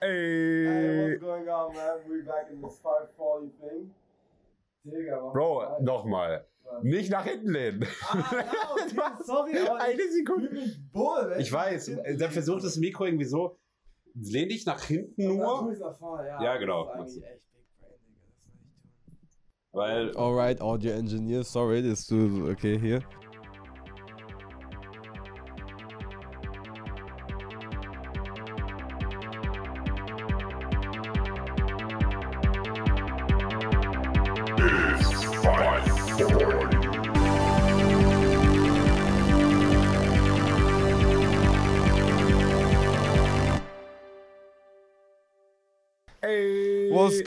Hey, what's going on, man? We back in this 540 thing. Digga, was Bro, nochmal. Nicht nach hinten lehnen. Ah, ja, okay, sorry, aber Eine ich Sekunde. wohl, ey. Ich weiß, dann versucht das Mikro irgendwie so. Lehn dich nach hinten nur, Ja, Ja, genau. Das ist eigentlich echt Big Brain, Digga. Das will ich tun. weil Alright, Audio Engineer, sorry, das du. Okay, hier.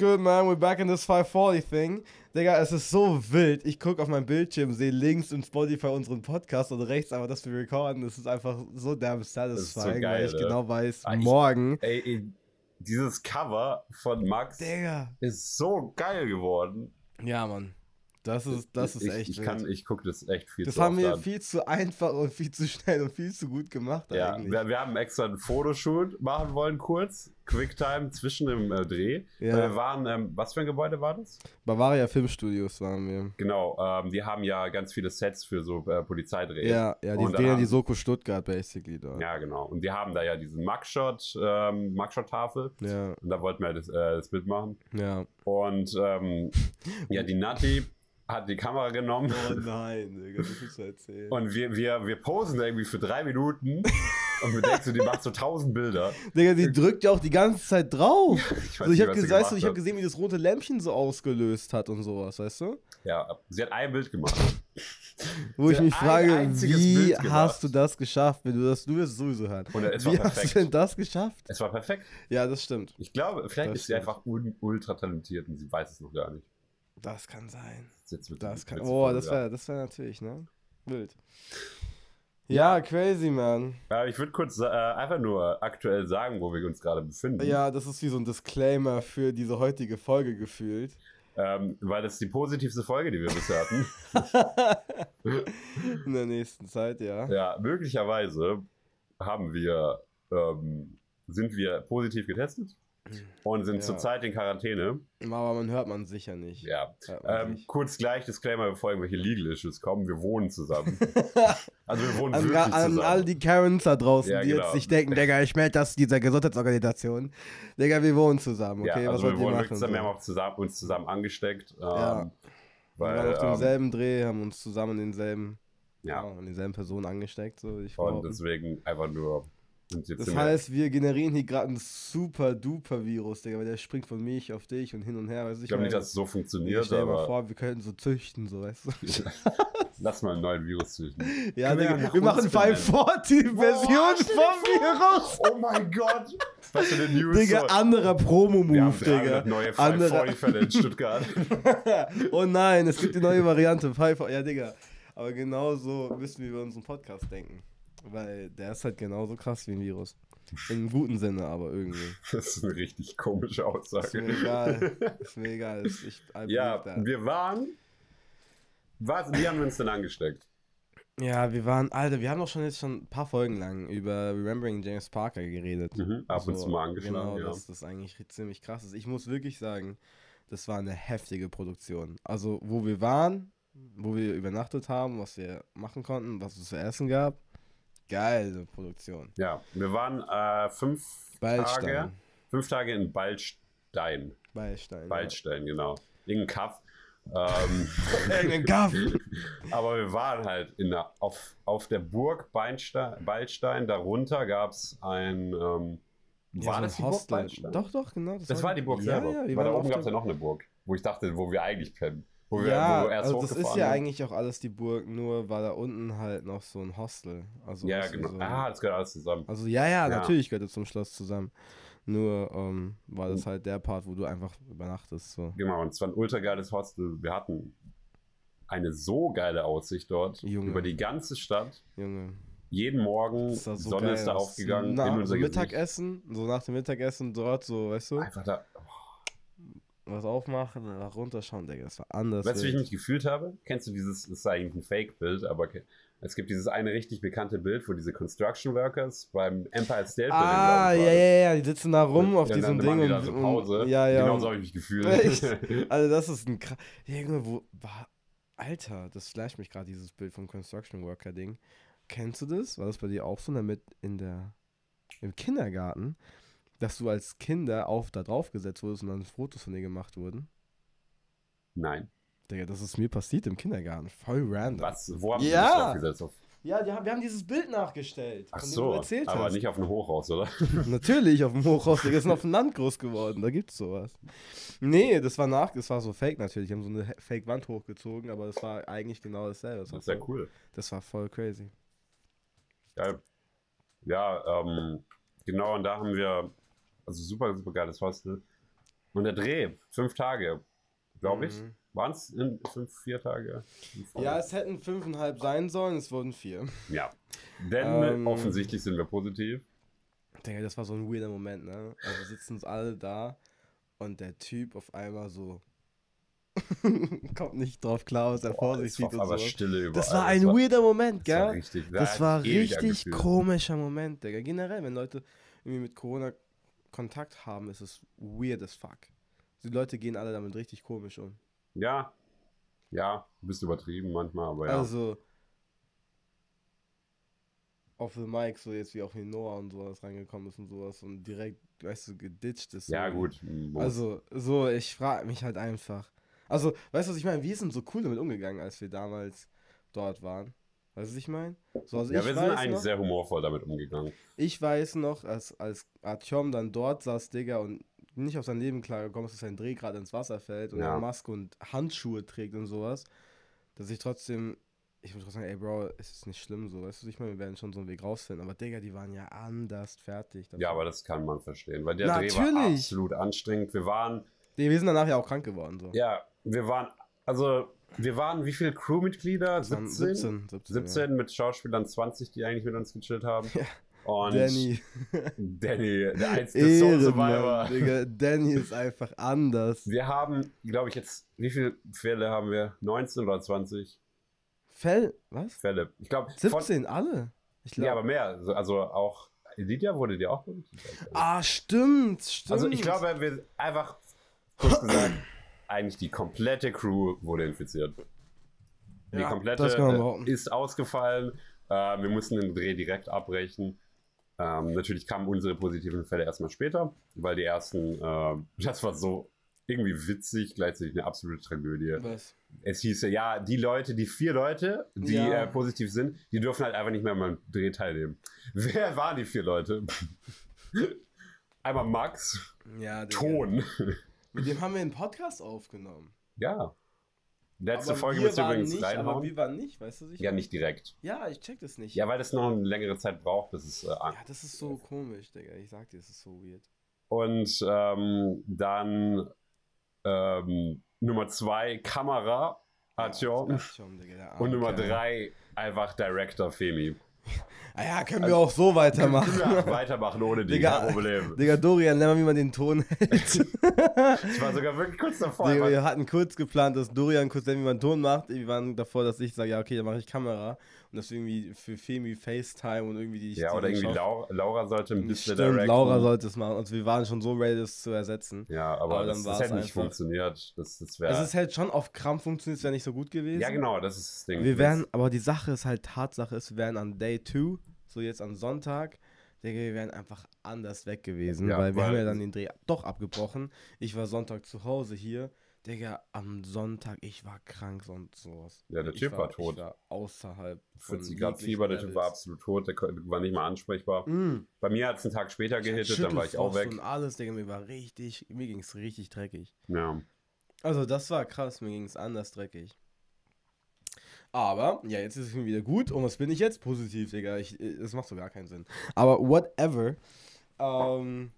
Good, man? We're back in this 540 thing. Digga, es ist so wild. Ich gucke auf meinen Bildschirm, sehe links in Spotify unseren Podcast und rechts einfach, dass wir recorden. Das ist einfach so damn satisfying, geil, weil ich ne? genau weiß, Ah, ich- morgen. Ey, ey, dieses Cover von Max Digga. ist so geil geworden. Ja, Mann. Das ist, das ist ich, echt Ich, wild. kann, ich gucke das echt viel das zu haben oft wir an. viel zu einfach und viel zu schnell und viel zu gut gemacht Ja, eigentlich. wir, wir haben extra einen Fotoshoot machen wollen, kurz. Quicktime zwischen dem äh, Dreh. Ja. Wir waren, ähm, was für ein Gebäude war das? Bavaria Filmstudios waren wir. Genau, ähm, die haben ja ganz viele Sets für so äh, Polizeidrehs. Ja, ja, die drehen ja die haben- Soko Stuttgart basically da. Ja, genau. Und die haben da ja diesen Mugshot, ähm, Mugshot-Tafel. Ja, Und da wollten wir das, äh, das Bild machen. ja. Und ähm, ja, die Nati hat die Kamera genommen. Oh nein, Digga, das ist zu erzählen. Und wir, wir, wir posen da irgendwie für drei Minuten. Und wir denken so, die macht so tausend Bilder. Digga, die drückt ja auch die ganze Zeit drauf. Ich weiß Also ich nicht, habe sie weißt du, ich hab gesehen, wie das rote Lämpchen so ausgelöst hat und sowas, weißt du? Ja, sie hat ein Bild gemacht. Wo Sie ich mich frage, wie hast du das geschafft, wenn du das, du wirst es sowieso hören. Und es Wie hast perfekt. du denn das geschafft? Es war perfekt. Ja, das stimmt. Ich glaube, vielleicht Das ist sie stimmt. einfach un ultra talentiert und sie weiß es noch gar nicht. Das kann sein. Jetzt wird Das kann. Oh, das ja. wäre das wär natürlich, ne? Wild. Ja, crazy, man. Ja, ich würde kurz äh, einfach nur aktuell sagen, wo wir uns gerade befinden. Ja, das ist wie so ein Disclaimer für diese heutige Folge gefühlt. Ähm, weil das ist die positivste Folge, die wir bisher hatten. In der nächsten Zeit, ja. ja, möglicherweise haben wir, ähm, sind wir positiv getestet und sind Ja. zurzeit in Quarantäne. Aber man hört man sicher nicht. Ja. Ähm, nicht. kurz gleich Disclaimer, bevor irgendwelche Legal Issues kommen. Wir wohnen zusammen. also wir wohnen An, wirklich an zusammen. all die Karens da draußen, Ja, die genau. jetzt sich denken, Digga, ich melde das dieser Gesundheitsorganisation. Digga, wir wohnen zusammen, okay? ja, Was also wollt wir ihr wohnen machen? zusammen, wir haben auch zusammen, uns zusammen angesteckt. Ähm, Ja. Weil, wir waren auf ähm, demselben Dreh, haben uns zusammen in denselben, ja, ja. an denselben Personen angesteckt. So, ich und deswegen einfach nur. Das wir- heißt, wir generieren hier gerade ein super duper Virus, Digga, weil der springt von mich auf dich und hin und her. Weißt du, ich glaube nicht, dass es so Ich funktioniert, stell dir mal aber vor, wir könnten so züchten, so weißt du. lass mal einen neuen Virus züchten. Ja, wir Digga, wir uns machen benennen. 540-Version stell dir vom Virus. Oh mein Gott! Was für eine News. Digga, anderer wir haben Promo-Move, 300 Digga. neue Andere- 540-Fälle in Stuttgart. oh nein, es gibt die neue Variante. Pfeiffer. Ja, Digga. Aber genau so müssen wir über unseren Podcast denken. Weil der ist halt genauso krass wie ein Virus. Im guten Sinne, aber irgendwie. Das ist eine richtig komische Ist mir Aussage. egal. Ist mir egal. Ist, ich, Ja, wir waren. Was, wie haben wir uns denn angesteckt? ja, wir waren, Alter, wir haben doch schon jetzt schon ein paar Folgen lang über Remembering James Parker geredet. Mhm, ab und So, zu mal angeschlagen, Genau, ja. dass das eigentlich ziemlich krass ist. Ich muss wirklich sagen, das war eine heftige Produktion. Also, wo wir waren, wo wir übernachtet haben, was wir machen konnten, was es zu essen gab. Geile Produktion. Ja, wir waren äh, fünf Tage, fünf Tage in Baldstein. Beilstein. Baldstein, genau. Irgendein Kaff. Ähm, Ja. Irgendein Kaff. aber wir waren halt in der, auf, auf der Burg Beinstein, Baldstein. Darunter gab es ein. Ähm, Ja, war so das die Burg Hostel. Baldstein? Doch, doch, genau. Das war die Burg ja, selber. Ja, wir Weil da oben gab es ja noch eine Burg, wo ich dachte, wo wir eigentlich pennen. Wo ja, wir also das ist ja sind. eigentlich auch alles die Burg, nur war da unten halt noch so ein Hostel. Also Ja, genau. So, Ah, das gehört alles zusammen. Also ja, ja, Ja. natürlich gehört es zum Schloss zusammen. Nur ähm, war das halt der Part, wo du einfach übernachtest. So. Genau, und es war ein ultra geiles Hostel. Wir hatten eine so geile Aussicht dort Junge. über die ganze Stadt. Junge. Jeden Morgen, Das so Sonne geil ist da aufgegangen Na, in so unser Gesicht. Mittagessen, so nach dem Mittagessen dort, so, weißt du? Einfach da. Und was aufmachen, danach runterschauen, Digga, das war anders. Weißt du, wie ich mich gefühlt habe? Kennst du dieses, das ist eigentlich ein Fake-Bild, aber es gibt dieses eine richtig bekannte Bild, wo diese Construction Workers beim Empire State Building, Ah, ja, ja, ja, die sitzen da rum auf Ja, diesem Ding die und, da so Pause. und ja, ja. Genau so habe ich mich gefühlt. Echt? Also das ist ein krass. War. Alter, das flasht mich gerade, dieses Bild vom Construction Worker Ding. Kennst du das? War das bei dir auch so damit in der im Kindergarten, dass du als Kinder auf da drauf gesetzt wurdest und dann Fotos von dir gemacht wurden? Nein. Digga, das ist mir passiert im Kindergarten. Voll random. Was? Wo haben Ja. die draufgesetzt? Auf, Ja, die haben, wir haben dieses Bild nachgestellt, ach von dem so, du erzählt aber hast. nicht auf dem Hochhaus, oder? Natürlich, auf dem Hochhaus, Digga, sind auf dem Land groß geworden, da gibt's sowas. Nee, das war nach, das war so fake natürlich, die haben so eine Fake-Wand hochgezogen, aber das war eigentlich genau dasselbe. Das, Das war ist ja voll, cool. das war voll crazy. Geil. Ja, ähm, genau, und da haben wir, also super, super geiles Hostel. Und der Dreh, fünf Tage, glaube ich. Mhm. Waren es fünf, vier Tage? Ja, es hätten fünfeinhalb sein sollen, es wurden vier. ja. Denn Ähm, offensichtlich sind wir positiv. Digga, das war so ein weirder Moment, ne? Also sitzen uns alle da und der Typ auf einmal so kommt nicht drauf klar, was er vor sich war sieht und aber so. Stille überall. Das war ein weirder Moment, das war gell? richtig, Das war richtig komischer Moment, Digga. Generell, wenn Leute irgendwie mit Corona Kontakt haben, ist es weird as fuck. Die Leute gehen alle damit richtig komisch um. Ja, ja, ein bisschen übertrieben manchmal, aber ja. Also, auf the Mic, so jetzt wie auch wie Noah und sowas reingekommen ist und sowas und direkt, weißt du, geditcht ist. ja, gut. Also, so, ich frage mich halt einfach. Also, weißt du, was ich meine? Wir sind so cool damit umgegangen, als wir damals dort waren. Weißt du, was ich meine? So, also ja, ich wir sind eigentlich noch, sehr humorvoll damit umgegangen. Ich weiß noch, als, als Artyom dann dort saß, Digga, und nicht auf sein Leben klargekommen ist, dass sein Dreh gerade ins Wasser fällt und Ja. Maske und Handschuhe trägt und sowas, dass ich trotzdem, ich würde sagen, ey Bro, es ist nicht schlimm so, weißt du, ich meine, wir werden schon so einen Weg rausfinden, aber Digga, die waren ja anders fertig. Ja, aber das kann man verstehen, weil der Dreh war Natürlich. absolut anstrengend. Wir waren, wir sind danach ja auch krank geworden, so. ja, wir waren, also, wir waren wie viele Crewmitglieder? Das waren 17? 17, 17, 17 mit Schauspielern 20, die eigentlich mit uns gechillt haben. Ja. Und Danny. Danny, der einzige Soul Survivor. Digga, Danny ist einfach anders. Wir haben, glaube ich, jetzt, wie viele Fälle haben wir? 19 oder 20 Fell, was? Fälle. Ich glaube, 17, alle? Ich Ja, aber mehr. Also, also auch, Lydia wurde dir auch positiv. ah, stimmt, stimmt. Also ich glaube, wir einfach, kurz gesagt, eigentlich die komplette Crew wurde infiziert. Die Ja, komplette ist ausgefallen. Äh, wir mussten den Dreh direkt abbrechen. Ähm, natürlich kamen unsere positiven Fälle erstmal später, weil die ersten, äh, das war so irgendwie witzig, gleichzeitig eine absolute Tragödie. Was? Es hieße, ja, die Leute, die vier Leute, die Ja. äh, positiv sind, die dürfen halt einfach nicht mehr beim Dreh teilnehmen. Wer waren die vier Leute? Einmal Max, Ja. Ton. Mit dem haben wir einen Podcast aufgenommen. Ja. Letzte Aber Folge müsst ihr übrigens nicht, Aber reinhauen. wir waren nicht, weißt du sicher? Ja, nicht direkt. Ja, ich check das nicht. Ja, weil das noch eine längere Zeit braucht, bis es äh. Ja, das ist so komisch, Digga. Ich sag dir, das ist so weird. Und ähm, dann ähm, Nummer zwei, Kamera, der arme Und Nummer drei, einfach Director Femi. Ah ja, können wir auch so weitermachen. Können wir weitermachen ohne die, Digga. kein Problem. Digga, Dorian, lern mal, wie man den Ton hält. Ich war sogar wirklich kurz davor. Digga, wir hatten kurz geplant, dass Dorian kurz lernt, wie man Ton macht. Wir waren davor, dass ich sage, ja, okay, dann mache ich Kamera. Und das irgendwie für Femi FaceTime und irgendwie die. Ja, die oder irgendwie Laura, Laura sollte ein bisschen Stimmt, directen. Laura sollte es machen. Also wir waren schon so ready, das zu ersetzen. Ja, aber, Aber dann das, hätte nicht einfach- funktioniert. Das, das Es wäre. ist halt schon auf Krampf funktioniert, es wäre nicht so gut gewesen. Ja, genau, das ist das Ding. Wir wären, aber die Sache ist halt, Tatsache ist, wir wären an Day 2, so jetzt am Sonntag, Digga, wir wären einfach anders weg gewesen, Ja, weil wir weil- haben ja dann den Dreh doch abgebrochen. Ich war Sonntag zu Hause hier. Digga, am Sonntag, ich war krank und sowas. Ja, der Typ war tot. Ich war außerhalb von 40 Grad Fieber, der Typ war absolut tot, der war nicht mal ansprechbar. Mm. Bei mir hat es einen Tag später gehittet, dann war ich auch weg. Und alles, Digga, mir war richtig, mir ging es richtig dreckig. Ja. Also das war krass, mir ging es anders dreckig. Aber, ja, jetzt ist es mir wieder gut. Und was bin ich jetzt? Positiv, Digga. Ich, äh, das macht so gar keinen Sinn. Aber whatever. Ähm,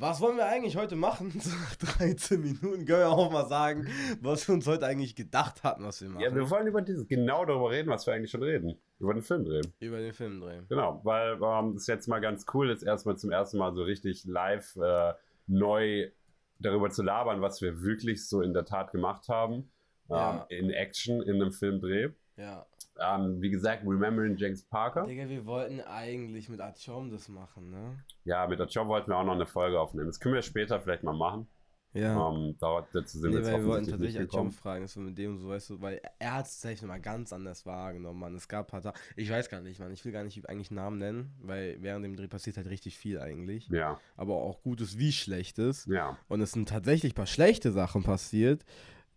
was wollen wir eigentlich heute machen? So nach 13 Minuten können wir auch mal sagen, was wir uns heute eigentlich gedacht hatten, was wir machen. ja, wir wollen über dieses, genau darüber reden, was wir eigentlich schon reden. Über den Film drehen. Über den Film drehen. Genau, weil ähm, das ist jetzt mal ganz cool, jetzt erstmal zum ersten Mal so richtig live äh, neu darüber zu labern, was wir wirklich so in der Tat gemacht haben. Ja. Ähm, in Action, in einem Filmdreh. Ja. Ähm, wie gesagt, Remembering James Parker. Digga, wir wollten eigentlich mit Achom das machen, ne? Ja, mit Job wollten wir auch noch eine Folge aufnehmen. Das können wir später vielleicht mal machen. Ja. Ähm, dauert, dazu sind nee, wir jetzt weil wir wollten tatsächlich Achom fragen, dass wir mit dem so, weißt du, weil er hat es tatsächlich mal ganz anders wahrgenommen, Mann. Es gab ein paar Tage, ich weiß gar nicht, Mann, ich will gar nicht eigentlich Namen nennen, weil während dem Dreh passiert halt richtig viel eigentlich. Ja, Aber auch Gutes wie Schlechtes. ja. Und es sind tatsächlich ein paar schlechte Sachen passiert,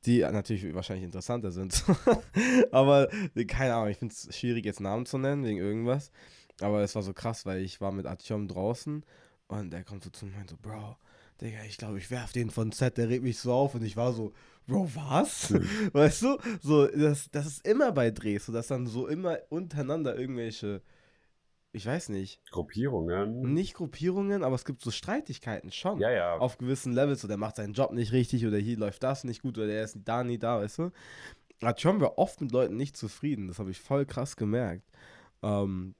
die natürlich wahrscheinlich interessanter sind. Aber keine Ahnung, ich finde es schwierig, jetzt Namen zu nennen, wegen irgendwas. Aber es war so krass, weil ich war mit Atjom draußen und der kommt so zu mir und meint so, Bro, Digga, ich glaube, ich werf den von Set, der regt mich so auf. Und ich war so, Bro, was? Weißt du? So, das, das ist immer bei Drehs, so dass dann so immer untereinander irgendwelche, ich weiß nicht, Gruppierungen. nicht Gruppierungen, aber es gibt so Streitigkeiten schon Ja, ja. auf gewissen Levels, so der macht seinen Job nicht richtig oder hier läuft das nicht gut oder der ist da nie da, weißt du? Hat schon war oft mit Leuten nicht zufrieden, das habe ich voll krass gemerkt. Ähm,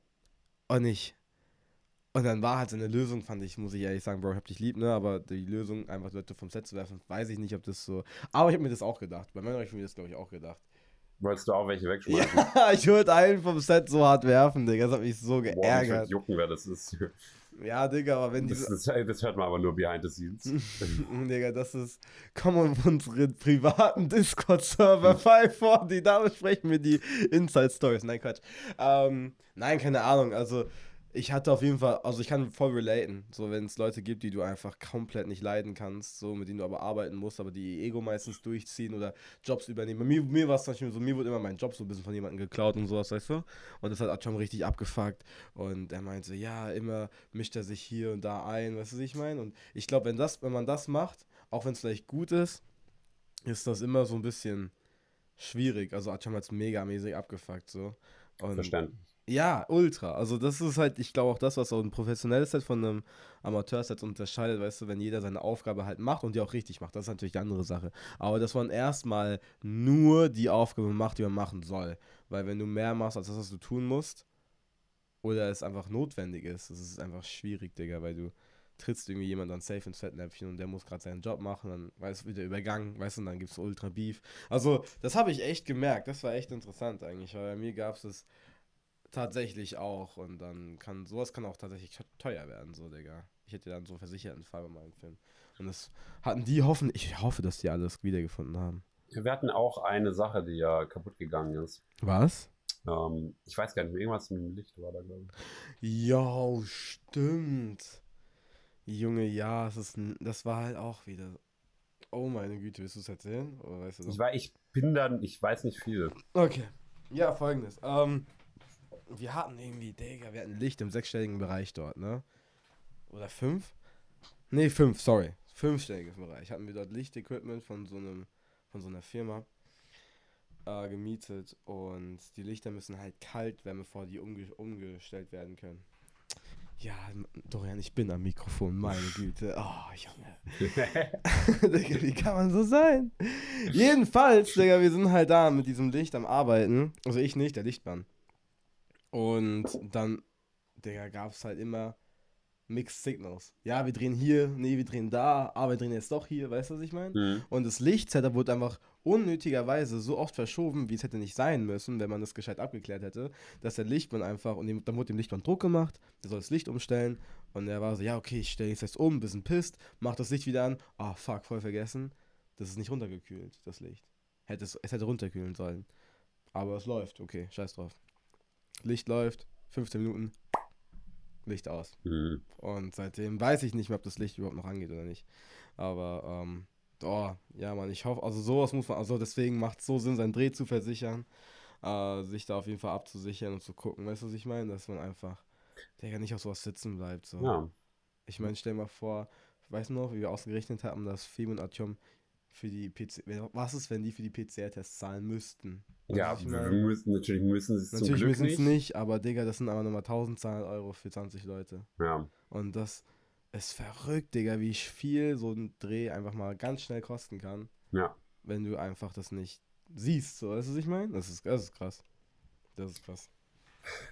und ich. Und dann war halt so eine Lösung, fand ich, muss ich ehrlich sagen, Bro, ich hab dich lieb, ne? Aber die Lösung, einfach Leute vom Set zu werfen, weiß ich nicht, ob das so. Aber ich habe mir das auch gedacht. Bei meiner habe ich mir das, glaube ich, auch gedacht. Wolltest du auch welche wegschmeißen? Ja, ich würde einen vom Set so hart werfen, Digga. Das hat mich so Boah, geärgert. würde jucken, wer das ist. Ja, Digga, aber wenn Das, diese. das, das hört man aber nur behind the scenes. Digga, das ist. Komm auf unseren privaten Discord-Server 540, da besprechen wir die Inside-Stories. Nein, Quatsch. Ähm, nein, keine Ahnung. Also, ich hatte auf jeden Fall. Also, ich kann voll relaten. So, wenn es Leute gibt, die du einfach komplett nicht leiden kannst, so, mit denen du aber arbeiten musst, aber die Ego meistens durchziehen oder Jobs übernehmen. Mir, mir war es zum Beispiel so, mir wurde immer mein Job so ein bisschen von jemandem geklaut und sowas, weißt du? Und das hat schon richtig abgefuckt. Und er meinte, ja, immer mischt er sich hier und da ein, weißt du, was ich meine? Und ich glaube, wenn wenn man das macht, auch wenn es vielleicht gut ist, ist das immer so ein bisschen schwierig. Also Acham hat es megamäßig abgefuckt, so. Und Verstanden. Ja, ultra. Also das ist halt, ich glaube auch das, was so ein professionelles Set von einem Amateurset unterscheidet, weißt du, wenn jeder seine Aufgabe halt macht und die auch richtig macht, das ist natürlich die andere Sache. Aber dass man erstmal nur die Aufgabe macht, die man machen soll. Weil wenn du mehr machst, als das, was du tun musst, oder es einfach notwendig ist, das ist einfach schwierig, Digga, weil du trittst irgendwie jemand dann safe ins Fettnäpfchen und der muss gerade seinen Job machen, dann weißt du, wieder Übergang, weißt du, und dann gibt's Ultra Beef. Also, das habe ich echt gemerkt, das war echt interessant eigentlich, weil bei mir gab es es tatsächlich auch und dann kann, sowas kann auch tatsächlich teuer werden, so, Digga. Ich hätte dann so einen versicherten Fall bei meinem Film. Und das hatten die hoffen, ich hoffe, dass die alles wiedergefunden haben. Wir hatten auch eine Sache, die ja kaputt gegangen ist. Was? Ähm, ich weiß gar nicht, irgendwas mit dem Licht war da, glaube ich. Jo, stimmt. Junge, ja, es ist, das war halt auch wieder. Oh meine Güte, willst du es erzählen? Weißt du Ich, war, ich bin dann, ich weiß nicht viel. Okay. Ja, folgendes. Ähm, wir hatten irgendwie, Digga, wir hatten Licht im sechsstelligen Bereich dort, ne? Oder fünf? Nee, fünf, sorry. Fünfstelliges Bereich. Hatten wir dort Lichtequipment von so einem, von so einer Firma äh, gemietet und die Lichter müssen halt kalt werden, bevor die umge umgestellt werden können. Ja, Dorian, ich bin am Mikrofon, meine Güte. Oh, Junge. Digga, wie kann man so sein? Jedenfalls, Digga, wir sind halt da mit diesem Licht am Arbeiten. Also ich nicht, der Lichtmann. Und dann, Digga, gab es halt immer Mixed Signals. Ja, wir drehen hier, nee, wir drehen da, aber wir drehen jetzt doch hier, weißt du, was ich meine? Mhm. Und das Lichtsetup wurde einfach unnötigerweise so oft verschoben, wie es hätte nicht sein müssen, wenn man das gescheit abgeklärt hätte, dass der Lichtmann einfach, und dem, dann wurde dem Lichtmann Druck gemacht, der soll das Licht umstellen, und er war so, ja, okay, ich stelle jetzt das um, bisschen pisst, mach das Licht wieder an, ah, fuck, voll vergessen, das ist nicht runtergekühlt, das Licht. Hätte es, es hätte runterkühlen sollen. Aber es läuft, okay, scheiß drauf. Licht läuft, 15 Minuten, Licht aus. Mhm. Und seitdem weiß ich nicht mehr, ob das Licht überhaupt noch angeht oder nicht. Aber, ähm, oh, ja, Mann, ich hoffe, also sowas muss man, also deswegen macht es so Sinn, seinen Dreh zu versichern, äh, sich da auf jeden Fall abzusichern und zu gucken, weißt du, was ich meine? Dass man einfach, der ja nicht auf sowas sitzen bleibt. So. Ja. Ich meine, stell mal vor, weißt du noch, wie wir ausgerechnet haben, dass Fim und Atjom für die PC, was ist, wenn die für die PCR-Tests zahlen müssten? Du, Ja, wir müssen, natürlich müssen sie es Natürlich müssen es nicht. aber Digga, das sind aber nochmal 1200 Euro für 20 Leute. Ja. Und das ist verrückt, Digga, wie viel so ein Dreh einfach mal ganz schnell kosten kann, ja. wenn du einfach das nicht siehst. So, weißt du, was ich meine? Das ist, das ist krass. Das ist krass.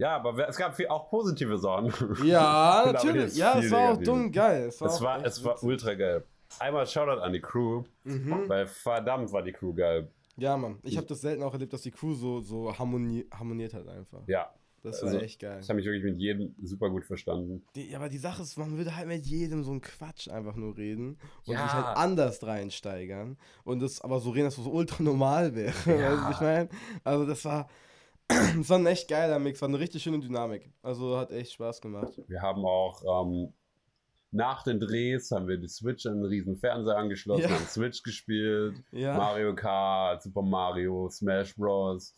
Ja, aber es gab viel, auch positive Sachen. Ja, Aber natürlich. Ja, es war auch dumm geil. Es war, Es war, es war ultra geil. Einmal Shoutout an die Crew, Mhm. weil verdammt war die Crew geil. Ja, Mann. Ich habe das selten auch erlebt, dass die Crew so, so harmoni harmoniert hat einfach. Ja, Das war Also, echt geil. ich habe mich wirklich mit jedem super gut verstanden. Die, aber die Sache ist, man würde halt mit jedem so einen Quatsch einfach nur reden und Ja. sich halt anders reinsteigern. Und das aber so reden, dass das so ultra normal wäre. Ja. Weißt du, ich meine? Also das war, das war ein echt geiler Mix, war eine richtig schöne Dynamik. Also hat echt Spaß gemacht. Wir haben auch ähm, nach den Drehs haben wir die Switch an einen riesen Fernseher angeschlossen, Ja. haben Switch gespielt, Ja, Mario Kart, Super Mario, Smash Bros.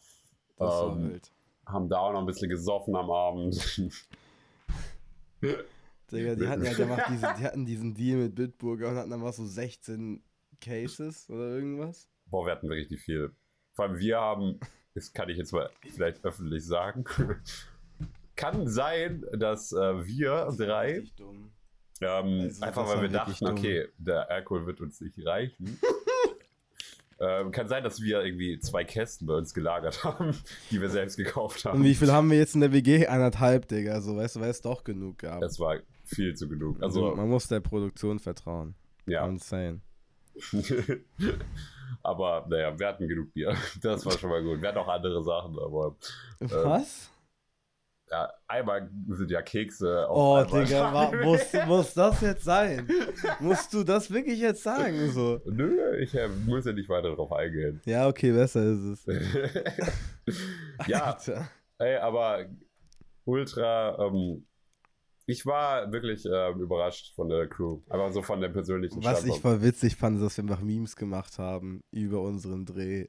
das ähm, wild. Haben da auch noch ein bisschen gesoffen am Abend. Digga, die hatten ja gemacht, diese, die hatten diesen Deal mit Bitburger und hatten dann was so 16 Cases oder irgendwas. Boah, wir hatten richtig viel. Vor allem wir haben, das kann ich jetzt mal vielleicht öffentlich sagen, kann sein, dass äh, wir drei Richtig dumm. Ähm, Also, einfach weil wir dachten, okay, der Alkohol wird uns nicht reichen. ähm, kann sein, dass wir irgendwie zwei Kästen bei uns gelagert haben, die wir selbst gekauft Und haben. wie viel haben wir jetzt in der WG? Anderthalb, Digga. So, weißt du, weil es doch genug gab. Das war viel zu genug. Also, Also, man muss der Produktion vertrauen. ja. Insane. aber naja, wir hatten genug Bier. Das war schon mal gut. Wir hatten auch andere Sachen, aber Was? Ja, einmal sind ja Kekse auf Oh, Digga, wa- muss, muss das jetzt sein? Musst du das wirklich jetzt sagen? So? Nö, ich äh, muss ja nicht weiter darauf eingehen. Ja, okay, besser ist es. ja, Alter. Ey, aber ultra, ähm, ich war wirklich ähm, überrascht von der Crew. Einfach so von der persönlichen Was ich Standpunkt. voll witzig fand, ist, dass wir einfach Memes gemacht haben über unseren Dreh.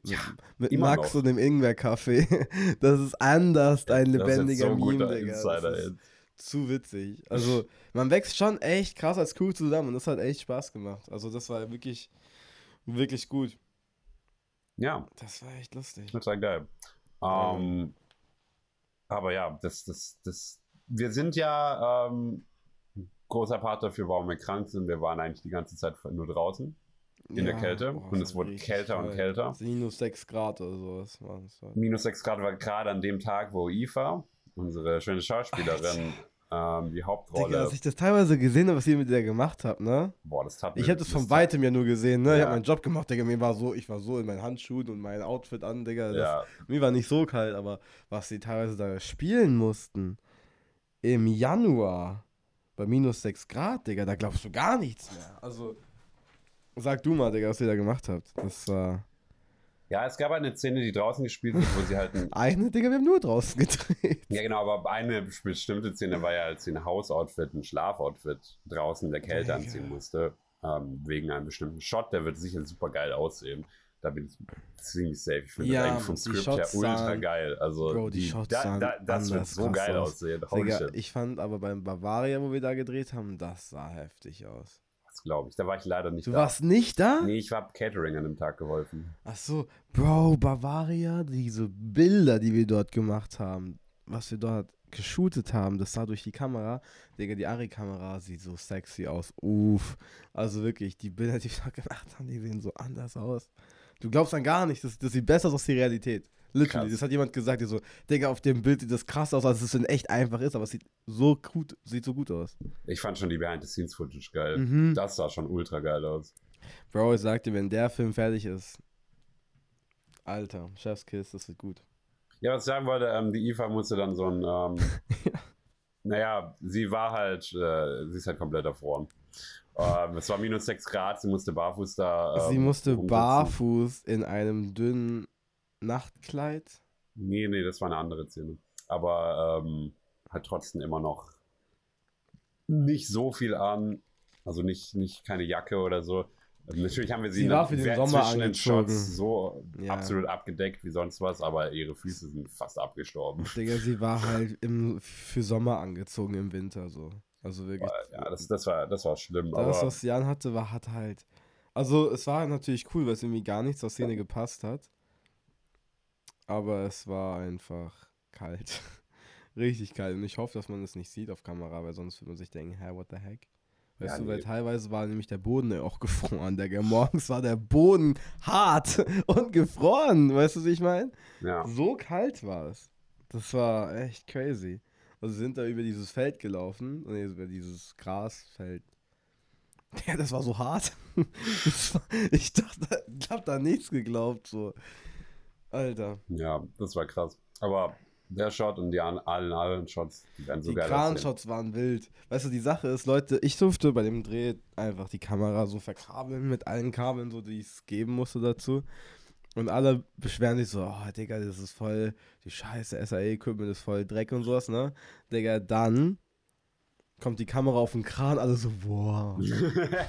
Mit, mit Max noch. und dem Ingwer-Kaffee. Das ist anders ein Das ist lebendiger so Meme, Digga. Insider, Das zu witzig. Also, man wächst schon echt krass als Crew zusammen und das hat echt Spaß gemacht. Also, das war wirklich, wirklich gut. Ja, Das war echt lustig. total geil. Ähm, aber ja, das, das, das, wir sind ja ähm, großer Part dafür, warum wir krank sind. Wir waren eigentlich die ganze Zeit nur draußen. in der Kälte und das es wurde kälter und kalt. kälter. Minus 6 Grad oder sowas. Minus 6 Grad war gerade an dem Tag, wo Eva, unsere schöne Schauspielerin, ähm, die Hauptrolle. Digga, als ich das teilweise gesehen habe, was ihr mit der gemacht habt, ne? boah, das tat Ich habe das von weitem ja nur gesehen, ne? Ich Ja. habe meinen Job gemacht, Digga. Mir war so, ich war so in meinen Handschuhen und mein Outfit an, Digga. Das, Ja, Mir war nicht so kalt, aber was sie teilweise da spielen mussten im Januar bei minus 6 Grad, Digga, da glaubst du gar nichts mehr. Also, sag du mal, Digga, was ihr da gemacht habt. Das war Ja, es gab eine Szene, die draußen gespielt wird, wo sie halt ein. eine, Digga, wir haben nur draußen gedreht. Ja, genau, aber eine bestimmte Szene war ja, als sie ein Hausoutfit, ein Schlafoutfit draußen in der Kälte Digga. anziehen musste. Ähm, wegen einem bestimmten Shot, der wird sicher super geil aussehen. Da bin ich ziemlich safe. Ich finde Ja, das eigentlich vom die Skript her ultra geil. Also, Bro, die Shots da, da, das wird so geil aus. aussehen. Digga, ich fand aber beim Bavaria, wo wir da gedreht haben, das sah heftig aus. Das glaube ich. Da war ich leider nicht Du da. warst nicht da? Nee, ich habe Catering an dem Tag geholfen. Ach so, Bro, Bavaria, diese Bilder, die wir dort gemacht haben, was wir dort geshootet haben, das sah durch die Kamera. Digga, die Ari-Kamera sieht so sexy aus. Uff. Also wirklich, die Bilder, die wir dort gemacht haben, die sehen so anders aus. Du glaubst an gar nicht, das, das sieht besser aus als die Realität. Literally, Krass. das hat jemand gesagt, der so, Digga, auf dem Bild sieht das krass aus, als es in echt einfach ist, aber es sieht so gut, sieht so gut aus. Ich fand schon die Behind-the-Scenes-Footage geil. Mhm. Das sah schon ultra geil aus. Bro, ich sag dir, wenn der Film fertig ist, Alter, Chefskiss, das wird gut. Ja, was ich sagen wollte, ähm, die Eva musste dann so ein, ähm, naja, sie war halt, äh, sie ist halt komplett erfroren. Ähm, es war minus 6 Grad, sie musste barfuß da. Ähm, Sie musste rumsitzen. barfuß in einem dünnen Nachtkleid. Nee, nee, das war eine andere Szene. Aber ähm, hat trotzdem immer noch nicht so viel an. Also nicht, nicht keine Jacke oder so. Ähm, Natürlich haben wir sie, Sie war für den Sommer zwischen den. Shots so Ja. absolut abgedeckt wie sonst was, aber ihre Füße sind fast abgestorben. Digga, sie war halt im, für Sommer angezogen im Winter so. Also wirklich. Ja, das, das, war, das war schlimm. das, aber was Jan hatte, war hat halt. Also es war natürlich cool, weil es irgendwie gar nicht zur Szene gepasst hat. Aber es war einfach kalt. Richtig kalt. Und ich hoffe, dass man es nicht sieht auf Kamera, weil sonst würde man sich denken, hä, what the heck? Weißt Ja, du, weil nee. teilweise war nämlich der Boden auch gefroren. Der morgens war der Boden hart und gefroren. Weißt du, wie ich meine? ja. So kalt war es. Das war echt crazy. Also sind da über dieses Feld gelaufen, nee, über dieses Grasfeld. Ja, das war so hart. War, ich dachte, ich hab da nichts geglaubt, so. Alter. Ja, das war krass. Aber der Shot und die an- allen anderen Shots, die werden so Die. Kranshots waren wild. Weißt du, die Sache ist, Leute, ich durfte bei dem Dreh einfach die Kamera so verkabeln mit allen Kabeln, so die es geben musste dazu. Und alle beschweren sich so, oh, Digga, das ist voll, die scheiße SAE-Equipment ist voll Dreck und sowas, ne? Digga, dann kommt die Kamera auf den Kran, alle so, boah,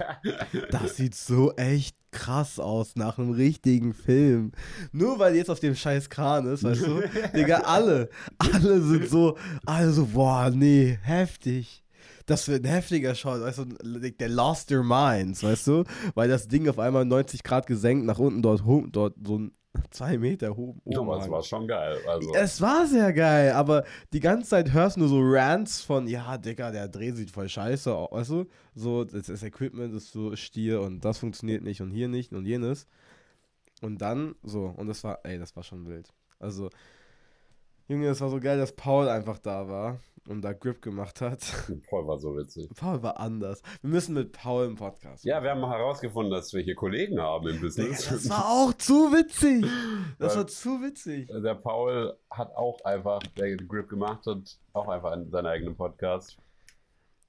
das sieht so echt krass aus nach einem richtigen Film. Nur weil jetzt auf dem scheiß Kran ist, weißt du? Digga, alle, alle sind so, alle so, boah, nee, heftig. Das wird ein heftiger Shot, weißt du, der lost their minds, weißt du? Weil das Ding auf einmal 90 Grad gesenkt nach unten dort, dort so ein zwei Meter hoch. Aber es war schon geil. Also, Es war sehr geil, aber die ganze Zeit hörst du nur so Rants von, ja, Digga, der Dreh sieht voll scheiße aus, weißt du? So, das, das Equipment ist so stier und das funktioniert nicht und hier nicht und jenes. Und dann, so, und das war, ey, das war schon wild. Also, Junge, das war so geil, dass Paul einfach da war und da Grip gemacht hat. Paul war so witzig. Paul war anders. Wir müssen mit Paul im Podcast. Ja, wir haben herausgefunden, dass wir hier Kollegen haben im Business. das war auch zu witzig. Das war zu witzig. der Paul hat auch einfach, der Grip gemacht hat, auch einfach einen, seinen eigenen Podcast.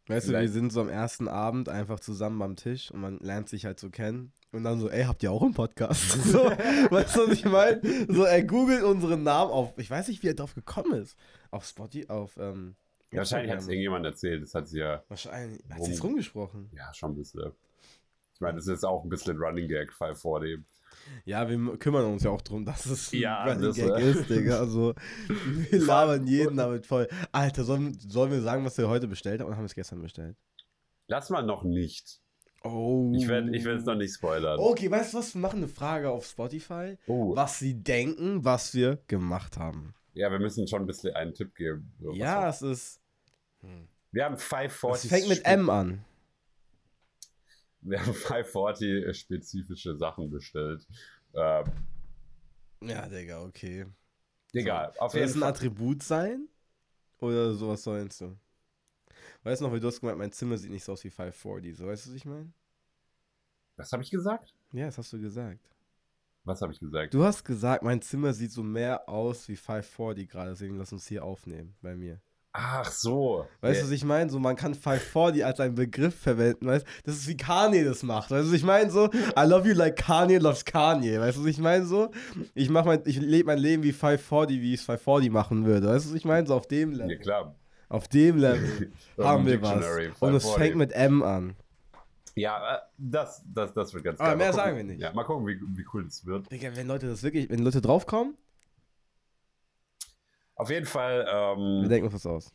Weißt du, wir Vielleicht- sind so am ersten Abend einfach zusammen am Tisch und man lernt sich halt so kennen. Und dann so, ey, habt ihr auch einen Podcast? So, weißt du, was ich meine? So, er googelt unseren Namen auf, ich weiß nicht, wie er drauf gekommen ist. Auf Spotify, auf, ähm, Ja, wahrscheinlich hat es irgendjemand erzählt. Das hat sie ja, Wahrscheinlich, hat Rum- sie es rumgesprochen? ja schon ein bisschen. Ich meine, das ist jetzt auch ein bisschen Running Gag Fall vor dem. Ja, wir kümmern uns ja auch drum, dass es ein Ja, Running das, Gag äh, ist, Digga. Also, wir labern jeden damit voll. Alter, sollen, sollen wir sagen, was wir heute bestellt haben oder haben wir es gestern bestellt? Lass mal noch nicht. Oh. Ich werde ich es noch nicht spoilern. Okay, weißt du was? Wir machen eine Frage auf Spotify. Oh. was sie denken, was wir gemacht haben. Ja, wir müssen schon ein bisschen einen Tipp geben. Ja, es ist. Wir haben 540. Es fängt mit M an. Wir haben 540 spezifische Sachen bestellt. Ähm, Ja, Digga, okay. egal. Auf Soll das jeden ein Fall. Attribut sein? Oder sowas sollst du? Weißt du noch, wie du hast gemeint, mein Zimmer sieht nicht so aus wie 540. So, weißt du, was ich meine? Was habe ich gesagt? Ja, das hast du gesagt. Was habe ich gesagt? Du hast gesagt, mein Zimmer sieht so mehr aus wie 540 gerade, deswegen lass uns hier aufnehmen bei mir. Ach so. Weißt du, Ja, was ich meine? So, man kann 540 als einen Begriff verwenden, weißt Das ist wie Kanye das macht. Weißt du, was ich meine? So, I love you like Kanye loves Kanye. Weißt du, was ich meine? So, ich mach mein, ich lebe mein Leben wie 540, wie ich es 540 machen würde. Weißt du, was ich meine? So auf dem ja, Level. klar. Auf dem Level haben wir was. Und es 540. fängt mit M an. Ja, äh, das, das, das wird ganz Aber geil. mehr Mal gucken. sagen wir nicht. Ja, mal gucken, wie, wie cool das wird. Digga, wenn Leute das wirklich, wenn Leute draufkommen, Auf jeden Fall, wir ähm, denken uns was aus.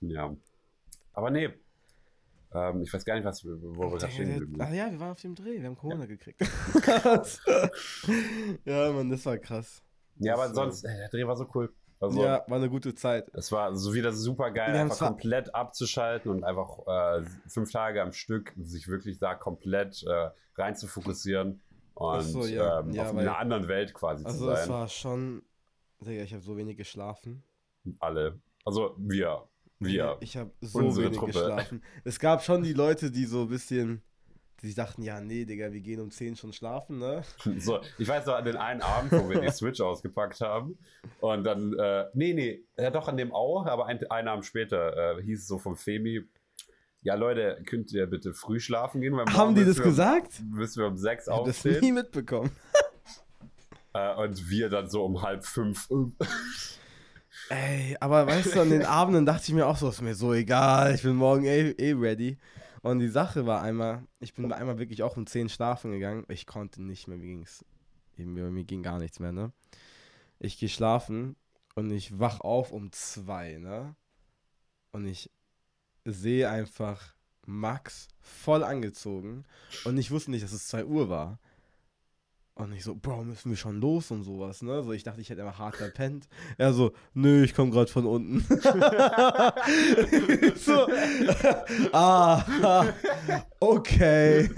ja. Aber nee. Ähm, ich weiß gar nicht, was, wir- wo wir da stehen geblieben Ach ja, wir waren auf dem Dreh, wir haben Corona gekriegt. krass. ja, Mann, das war krass. Ja, aber das, sonst, äh, der Dreh war so cool. Also, Ja, war eine gute Zeit. Es war so wieder super geil, Wir einfach zwar- komplett abzuschalten und einfach äh, fünf Tage am Stück sich wirklich da komplett äh, rein zu fokussieren und so, ja. ähm, Ja, auf weil- einer anderen Welt quasi Also zu es sein. war schon, Digga, ich habe so wenig geschlafen. Alle. Also wir. Wir. Ich habe so Unsere wenig Truppe. geschlafen. Es gab schon die Leute, die so ein bisschen, die dachten, ja, nee, Digga, wir gehen um 10 schon schlafen, ne? So, ich weiß noch an den einen Abend, wo wir die Switch ausgepackt haben. Und dann, äh, nee, nee, ja doch an dem auch, aber ein, einen Abend später äh, hieß es so vom Femi, ja Leute, könnt ihr bitte früh schlafen gehen? Weil Haben die müssen das wir- gesagt? Müssen wir um sechs Ich habe das aufstehen. nie mitbekommen. Äh, und wir dann so um halb fünf. Ey, aber weißt du, an den Abenden dachte ich mir auch so, ist mir so egal, ich bin morgen eh, eh ready. Und die Sache war einmal, ich bin einmal wirklich auch um 10 schlafen gegangen. Ich konnte nicht mehr, mir ging's, eben, mir ging gar nichts mehr, ne? Ich gehe schlafen und ich wach auf um 2, ne? Und ich sehe einfach Max voll angezogen und ich wusste nicht, dass es 2 Uhr war. Und ich so, Bro, müssen wir schon los und sowas, ne? So, ich dachte, ich hätte immer hart verpennt. Er so, nö, ich komme gerade von unten. so, ah, okay.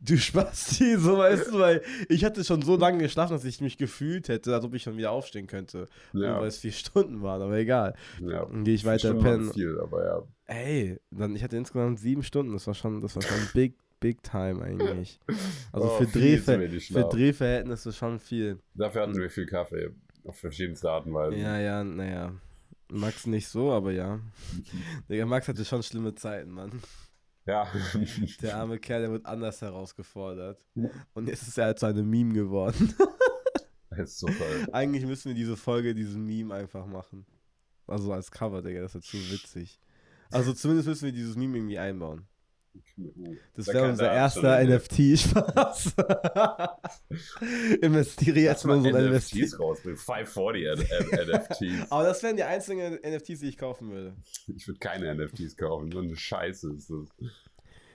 Du Spasti, so weißt du, weil ich hatte schon so lange geschlafen, dass ich mich gefühlt hätte, als ob ich schon wieder aufstehen könnte. Ja. Weil es vier Stunden waren, aber egal. ja. Dann gehe ich weiter pennen. viel, aber ja. Ey, dann, ich hatte insgesamt sieben Stunden. Das war schon, das war schon big, big time eigentlich. Also Oh, für, Drehver für. Drehverhältnisse schon viel. Dafür hatten wir viel Kaffee. Auf verschiedenste Arten und Weisen. Ja, ja, naja. Max nicht so, aber ja. Digga, Max hatte schon schlimme Zeiten, Mann. Ja. Der arme Kerl, der wird anders herausgefordert. Und jetzt ist er halt so eine Meme geworden. Das ist so toll. Eigentlich müssen wir diese Folge, diesen Meme einfach machen. Also als Cover, Digga, das ist zu witzig. Also zumindest müssen wir dieses Meme irgendwie einbauen. Das Da wäre unser erster NFT-Spaß. Investiere jetzt mal so ein NFTs NFT. rausbringen. 540 N- NFTs. Aber das wären die einzigen NFTs, die ich kaufen würde. Ich würde keine NFTs kaufen. So eine Scheiße ist das.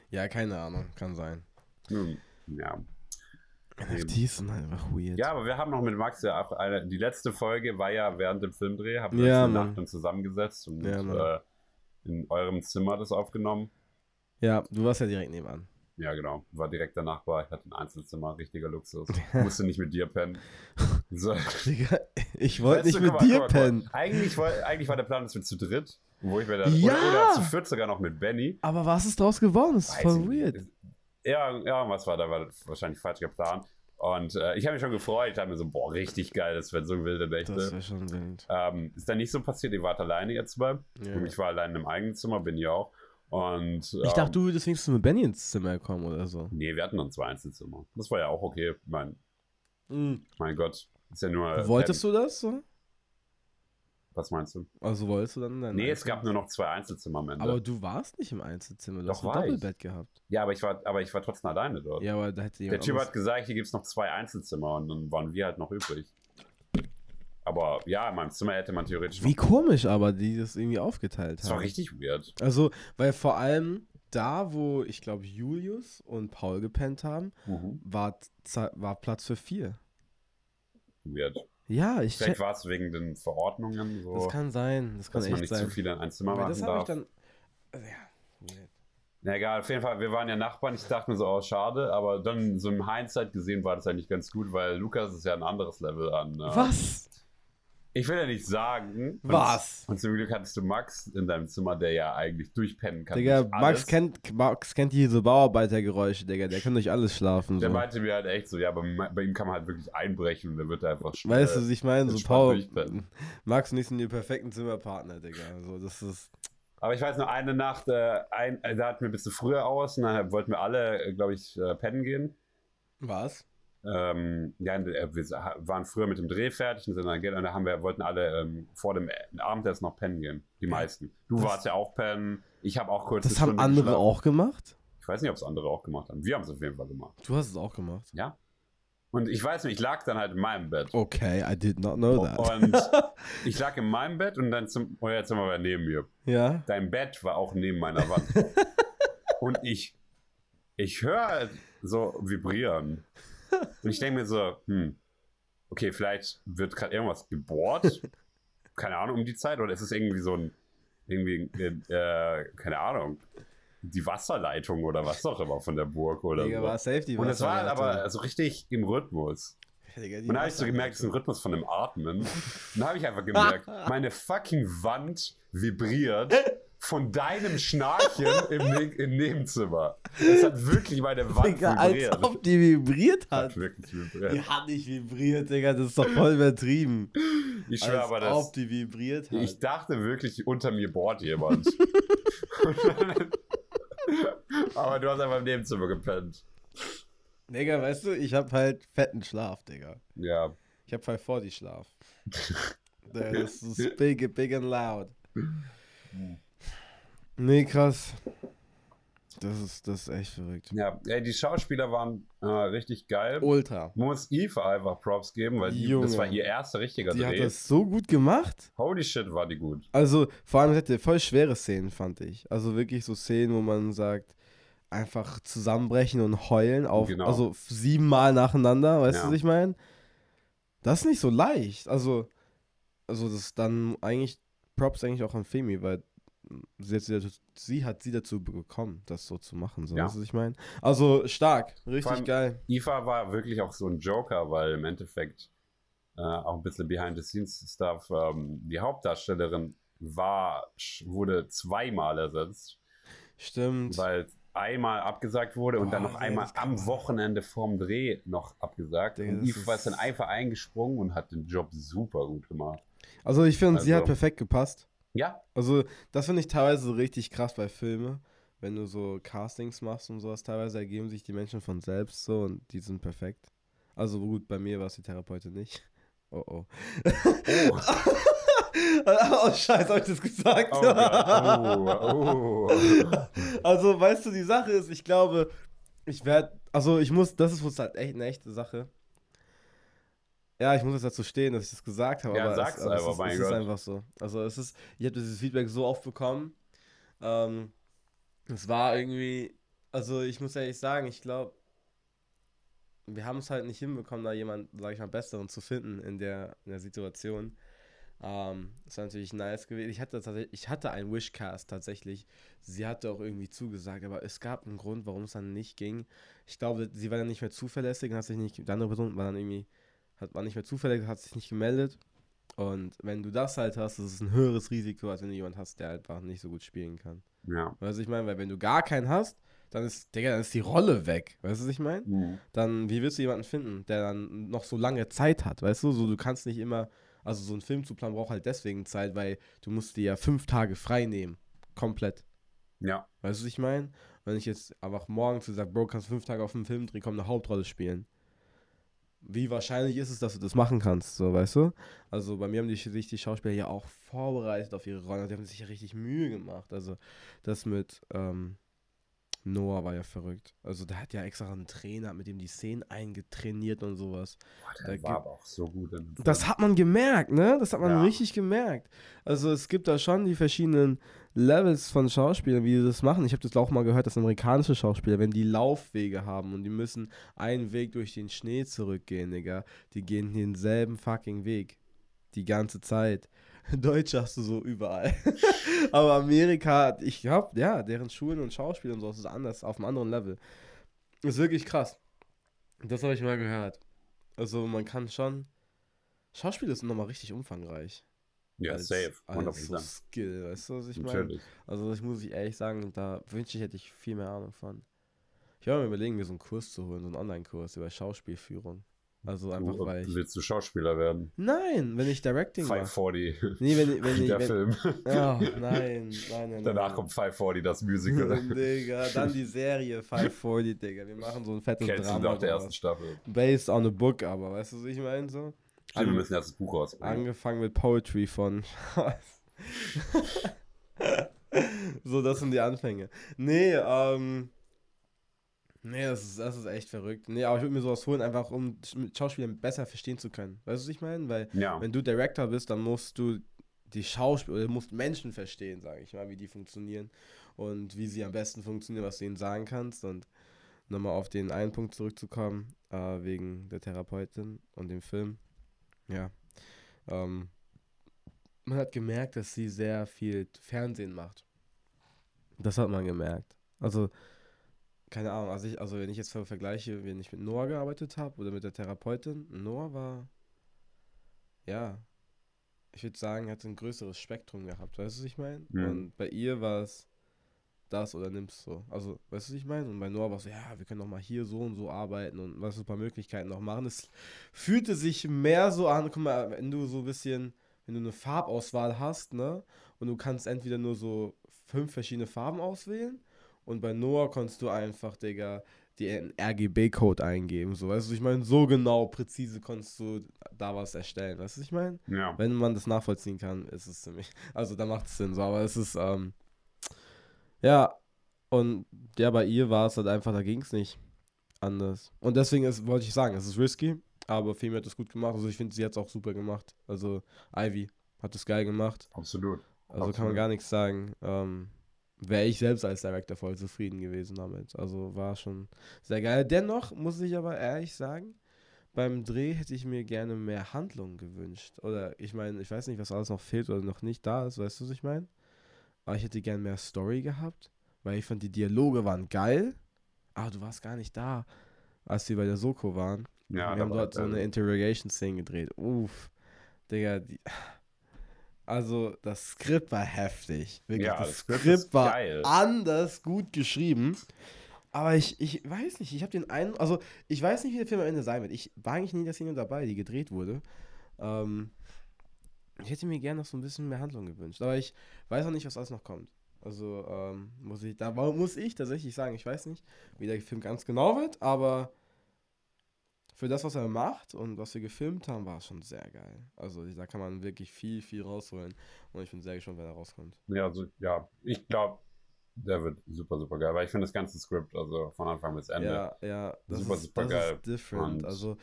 Ja, keine Ahnung, kann sein. Hm, Ja. NFTs sind einfach weird. Ja, aber wir haben noch mit Max ja eine, die letzte Folge war ja während dem Filmdreh, haben wir Ja, Mann. Nacht dann zusammengesetzt und Ja, äh, in eurem Zimmer das aufgenommen. Ja, du warst ja direkt nebenan. Ja, genau. War direkt der Nachbar. Ich hatte ein Einzelzimmer, richtiger Luxus. Musste nicht mit dir pennen. So. Digga, ich wollte nicht mit mal, dir mal, mal. pennen. Eigentlich, eigentlich war der Plan, dass wir zu dritt, wo ich mir dann, Ja! oder, oder zu viert sogar noch mit Benny. Aber was ist draus geworden? Das ist Weiß voll nicht. weird. Ja, ja, was war da? War wahrscheinlich falsch geplant. Und äh, ich habe mich schon gefreut. Ich dachte mir so, boah, richtig geil, das wird so wilde Das Nächte. wäre schon wild. Ähm, ist dann nicht so passiert, ihr wart alleine jetzt zwei. Ja. Ich war allein im eigenen Zimmer, bin ich auch. Und Ich ähm, dachte, du würdest wenigstens mit Benny ins Zimmer kommen oder so. Nee, wir hatten dann zwei Einzelzimmer. Das war ja auch okay. Mein, Mhm. mein Gott. Ist ja nur. Wolltest du das so? Was meinst du? Also wolltest du dann dein Nee, es gab nur noch zwei Einzelzimmer am Ende. Aber du warst nicht im Einzelzimmer, du Doch, hast ein war ich. Doppelbett gehabt. ja, aber ich war, aber ich war trotzdem alleine dort. Ja, aber da hätte Der jemand Typ hat gesagt, hier gibt es noch zwei Einzelzimmer und dann waren wir halt noch übrig. Aber ja, in meinem Zimmer hätte man theoretisch. Wie komisch aber, die das irgendwie aufgeteilt das war haben. richtig weird. Also, weil vor allem da, wo ich glaube Julius und Paul gepennt haben, war, Ze- war Platz für vier. Weird. Ja, ich Vielleicht war es wegen den Verordnungen so, das kann sein, das kann dass man nicht sein. zu viele in ein Zimmer machen das habe ich dann. Also, ja, weird. Na egal, auf jeden Fall, wir waren ja Nachbarn. Ich dachte mir so, oh, schade, aber dann so im Hindsight gesehen war das eigentlich ganz gut, weil Lukas ist ja ein anderes Level an. äh, Was? Ich will ja nicht sagen. Was? Und zum Glück hattest du Max in deinem Zimmer, der ja eigentlich durchpennen kann. Digga, Max kennt, Max kennt diese Bauarbeitergeräusche, Digga. Der kann durch alles schlafen. Der So. meinte mir halt echt so, ja, aber bei ihm kann man halt wirklich einbrechen und der wird einfach schnell. Weißt du, was ich meine? So Paul. Max und ich sind die perfekten Zimmerpartner, Digga. So, das ist. Aber ich weiß noch, eine Nacht, äh, ein, äh, da hatten wir ein bisschen früher aus und dann wollten wir alle, glaube ich, äh, pennen gehen. Was? Ähm, ja, äh, wir waren früher mit dem Dreh fertig und sind dann und da haben wir, wollten alle ähm, vor dem Abendessen noch pennen gehen. Die meisten. Du Das- warst ja auch pennen. Ich habe auch kurz. Das haben Stunde andere geschlafen. auch gemacht? Ich weiß nicht, ob es andere auch gemacht haben. Wir haben es auf jeden Fall gemacht. Du hast es auch gemacht. Ja. Und ich weiß nicht, ich lag dann halt in meinem Bett. Okay, I did not know that. Und ich lag in meinem Bett und dein Zimmer, euer Zimmer war neben mir. Ja? Dein Bett war auch neben meiner Wand. und ich, ich höre so vibrieren. Und ich denke mir so, hm, okay, vielleicht wird gerade irgendwas gebohrt. Keine Ahnung, um die Zeit. Oder ist es irgendwie so ein, irgendwie, äh, keine Ahnung, die Wasserleitung oder was auch immer von der Burg oder Digga, so. war Safety. Und es war aber so richtig im Rhythmus. Digga, Und dann habe ich so gemerkt, es ist ein Rhythmus von dem Atmen. Und dann habe ich einfach gemerkt, meine fucking Wand vibriert von deinem Schnarchen im, Ne- im Nebenzimmer. Es hat wirklich meine Wand Digga, als vibriert. ob die vibriert hat hat. wirklich Die vibriert. hat nicht vibriert, Digga. Das ist doch voll übertrieben. Ich schwöre Als aber, das, ob die vibriert hat. ich dachte wirklich, unter mir bohrt jemand. aber du hast einfach im Nebenzimmer gepennt. Digga, weißt du, ich hab halt fetten Schlaf, Digga. Ja. Ich hab 540 Schlaf. Digga, das ist big, big and loud. Nee, krass. Das ist, das ist echt verrückt. Ja, ey, die Schauspieler waren äh, richtig geil. Ultra. Muss Eve einfach Props geben, weil die, Junge. das war ihr erster richtiger Die hat Dreh. das so gut gemacht. Holy shit, war die gut. Also, vor allem hatte voll schwere Szenen, fand ich. Also wirklich so Szenen, wo man sagt, einfach zusammenbrechen und heulen auf, Genau. also siebenmal nacheinander, weißt Ja. du, was ich meine? Das ist nicht so leicht. Also, also das ist dann eigentlich, Props eigentlich auch an Femi, weil sie hat sie, dazu, sie hat sie dazu bekommen, das so zu machen, so, Ja. was ich meine? Also, stark, richtig geil. Eva war wirklich auch so ein Joker, weil im Endeffekt äh, auch ein bisschen Behind-the-Scenes-Stuff, ähm, die Hauptdarstellerin war, wurde zweimal ersetzt, Stimmt. weil einmal abgesagt wurde und dann noch nee, einmal das kann am Wochenende vorm Dreh noch abgesagt. Digga, und Eve war ist- dann einfach eingesprungen und hat den Job super gut gemacht. Also ich finde, sie hat Also- perfekt gepasst. Ja, Also das finde ich teilweise so richtig krass bei Filmen. Wenn du so Castings machst und sowas, teilweise ergeben sich die Menschen von selbst so und die sind perfekt. Also gut, bei mir war es die Therapeutin nicht. Oh oh. Oh. oh scheiße, hab ich das gesagt? Oh. Oh, oh. Also, weißt du, die Sache ist, ich glaube, ich werde, also ich muss, das ist halt echt eine echte Sache. Ja, ich muss jetzt dazu stehen, dass ich das gesagt habe. Ja, aber sag's es, aber einfach, es ist, mein es Gott. ist einfach so. Also es ist, ich habe dieses Feedback so oft bekommen. Ähm, es war irgendwie, also ich muss ehrlich sagen, ich glaube, wir haben es halt nicht hinbekommen, da jemanden, sag ich mal, besseren zu finden in der, in der Situation. Ähm, das war natürlich nice gewesen. Ich hatte tatsächlich, ich hatte einen Wishcast tatsächlich. Sie hatte auch irgendwie zugesagt, aber es gab einen Grund, warum es dann nicht ging. Ich glaube, sie war dann nicht mehr zuverlässig und hat sich nicht, die andere Person war dann irgendwie, hat, war nicht mehr zuverlässig, hat sich nicht gemeldet. Und wenn du das halt hast, das ist ein höheres Risiko, als wenn du jemanden hast, der einfach nicht so gut spielen kann. Ja. Weißt du, was ich meine? Weil wenn du gar keinen hast, dann ist, Digga, dann ist die Rolle weg. Weißt du, was ich meine? Mhm. dann, wie willst du jemanden finden, der dann noch so lange Zeit hat, weißt du? So, du kannst nicht immer, also so ein Film zu planen braucht halt deswegen Zeit, weil du musst dir ja fünf Tage frei nehmen. Komplett. Ja. Weißt du, was ich meine? Wenn ich jetzt einfach morgen zu sage, Bro, kannst du fünf Tage auf dem Film drehen, komm, eine Hauptrolle spielen. Wie wahrscheinlich ist es, dass du das machen kannst, so, weißt du? Also bei mir haben die, sich die Schauspieler ja auch vorbereitet auf ihre Rollen. Die haben sich ja richtig Mühe gemacht. Also das mit ähm, Noah war ja verrückt. Also der hat ja extra einen Trainer, mit dem die Szenen eingetrainiert und sowas. Boah, Da der gibt- war aber auch so gut. Das hat man gemerkt, ne? Das hat man Ja. richtig gemerkt. Also es gibt da schon die verschiedenen Levels von Schauspielern, wie die das machen. Ich habe das auch mal gehört, dass amerikanische Schauspieler, wenn die Laufwege haben und die müssen einen Weg durch den Schnee zurückgehen, Digga, die gehen denselben fucking Weg. Die ganze Zeit. Deutsche hast du so überall. Aber Amerika, ich glaube, ja, deren Schulen und Schauspiel und so ist anders, auf einem anderen Level. Ist wirklich krass. Das habe ich mal gehört. Also man kann schon. Schauspiel ist nochmal richtig umfangreich. Ja, als, safe. Als so 100%. Skill, weißt du, was ich meine? Also das muss ich ehrlich sagen, da wünsche ich, hätte ich viel mehr Ahnung von. Ich werde mir überlegen, mir so einen Kurs zu holen, so einen Online-Kurs über Schauspielführung. Also einfach, Du, weil ich... willst du Schauspieler werden? Nein, wenn ich Directing mache. 540. Nee, wenn, wenn ich... der Wenn, Film. oh, nein, nein, nein, nein. Danach kommt 540, das Musical. Digga, dann die Serie 540, Digga. Wir machen so ein fettes Kennst du Drama. nach der ersten Staffel. Based on a book, aber weißt du, was ich meine? So? Stimmt, wir müssen erst das Buch rausbringen. Angefangen mit Poetry von. so, das sind die Anfänge. Nee, ähm. Nee, das ist, das ist echt verrückt. Nee, aber ich würde mir sowas holen, einfach um Sch- mit Schauspielern besser verstehen zu können. Weißt du, was ich meine? Weil, Ja. wenn du Director bist, dann musst du die Schauspieler, oder musst Menschen verstehen, sage ich mal, wie die funktionieren und wie sie am besten funktionieren, was du ihnen sagen kannst. Und nochmal auf den einen Punkt zurückzukommen, äh, wegen der Therapeutin und dem Film. Ja. Ähm, man hat gemerkt, dass sie sehr viel Fernsehen macht. Das hat man gemerkt. Also, keine Ahnung, also, ich, also wenn ich jetzt ver- vergleiche, wenn ich mit Noah gearbeitet habe oder mit der Therapeutin, Noah war, ja, ich würde sagen, hat ein größeres Spektrum gehabt, weißt du, was ich meine? Mhm. Und bei ihr war es das oder nimmst so. Also, weißt du, was ich meine? Und bei Noah war es so, ja, wir können noch mal hier so und so arbeiten und was ein paar Möglichkeiten noch machen. Es fühlte sich mehr so an, guck mal, wenn du so ein bisschen, wenn du eine Farbauswahl hast, ne, und du kannst entweder nur so fünf verschiedene Farben auswählen und bei Noah kannst du einfach, Digga, die RGB-Code eingeben, so, weißt du, ich meine, so genau, präzise konntest du da was erstellen, weißt du, was ich meine? Ja. Wenn man das nachvollziehen kann, ist es ziemlich. Also da macht es Sinn, so, aber es ist, ähm, ja, und ja, bei ihr war es halt einfach, da ging es nicht anders. Und deswegen ist, wollte ich sagen, es ist risky, aber Femi hat das gut gemacht. Also ich finde, sie hat es auch super gemacht. Also Ivy hat es geil gemacht. Absolut. Also kann man Absolut. gar nichts sagen. Ähm, Wäre ich selbst als Director voll zufrieden gewesen damit. Also war schon sehr geil. Dennoch muss ich aber ehrlich sagen, beim Dreh hätte ich mir gerne mehr Handlung gewünscht. Oder ich meine, ich weiß nicht, was alles noch fehlt oder noch nicht da ist, weißt du, was ich meine? Aber ich hätte gerne mehr Story gehabt, weil ich fand, die Dialoge waren geil. Aber du warst gar nicht da, als wir bei der Soko waren. Ja, wir haben dort so eine Interrogation-Szene gedreht. Uff, Digga, die, Also, das Skript war heftig. Wirklich, Ja, das, das Skript Skript, war geil. anders gut geschrieben. Aber ich, ich weiß nicht, ich habe den einen, also ich weiß nicht, wie der Film am Ende sein wird. Ich war eigentlich nie in der Szene dabei, die gedreht wurde. Ähm, ich hätte mir gerne noch so ein bisschen mehr Handlung gewünscht. Aber ich weiß auch nicht, was alles noch kommt. Also ähm, muss ich, da muss ich tatsächlich sagen, ich weiß nicht, wie der Film ganz genau wird, aber für das, was er macht und was wir gefilmt haben, war es schon sehr geil. Also da kann man wirklich viel, viel rausholen. Und ich bin sehr gespannt, wenn er rauskommt. Ja, also, ja, ich glaube, der wird super, super geil. Weil ich finde das ganze Skript, also von Anfang bis Ende. Ja, ja, das, Super, ist, super das geil. ist different. Und- Also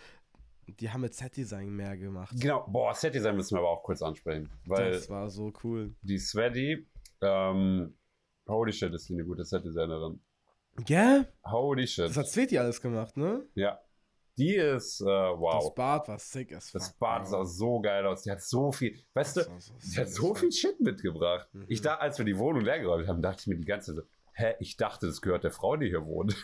die haben mit Set-Design mehr gemacht. Genau, boah, Set-Design müssen wir aber auch kurz ansprechen. Weil das war so cool. die Sveti, ähm, holy shit, ist die eine gute Set-Designerin. Gell? Holy shit. Das hat Sveti alles gemacht, ne? ja. Die ist, äh, wow. Das Bad war sick as fuck. Das Bad sah so geil aus. Die hat so viel, weißt du, Das so die hat so viel Shit mitgebracht. Mhm. Ich da, als wir die Wohnung leergeräumt haben, dachte ich mir die ganze Zeit hä, ich dachte, das gehört der Frau, die hier wohnt.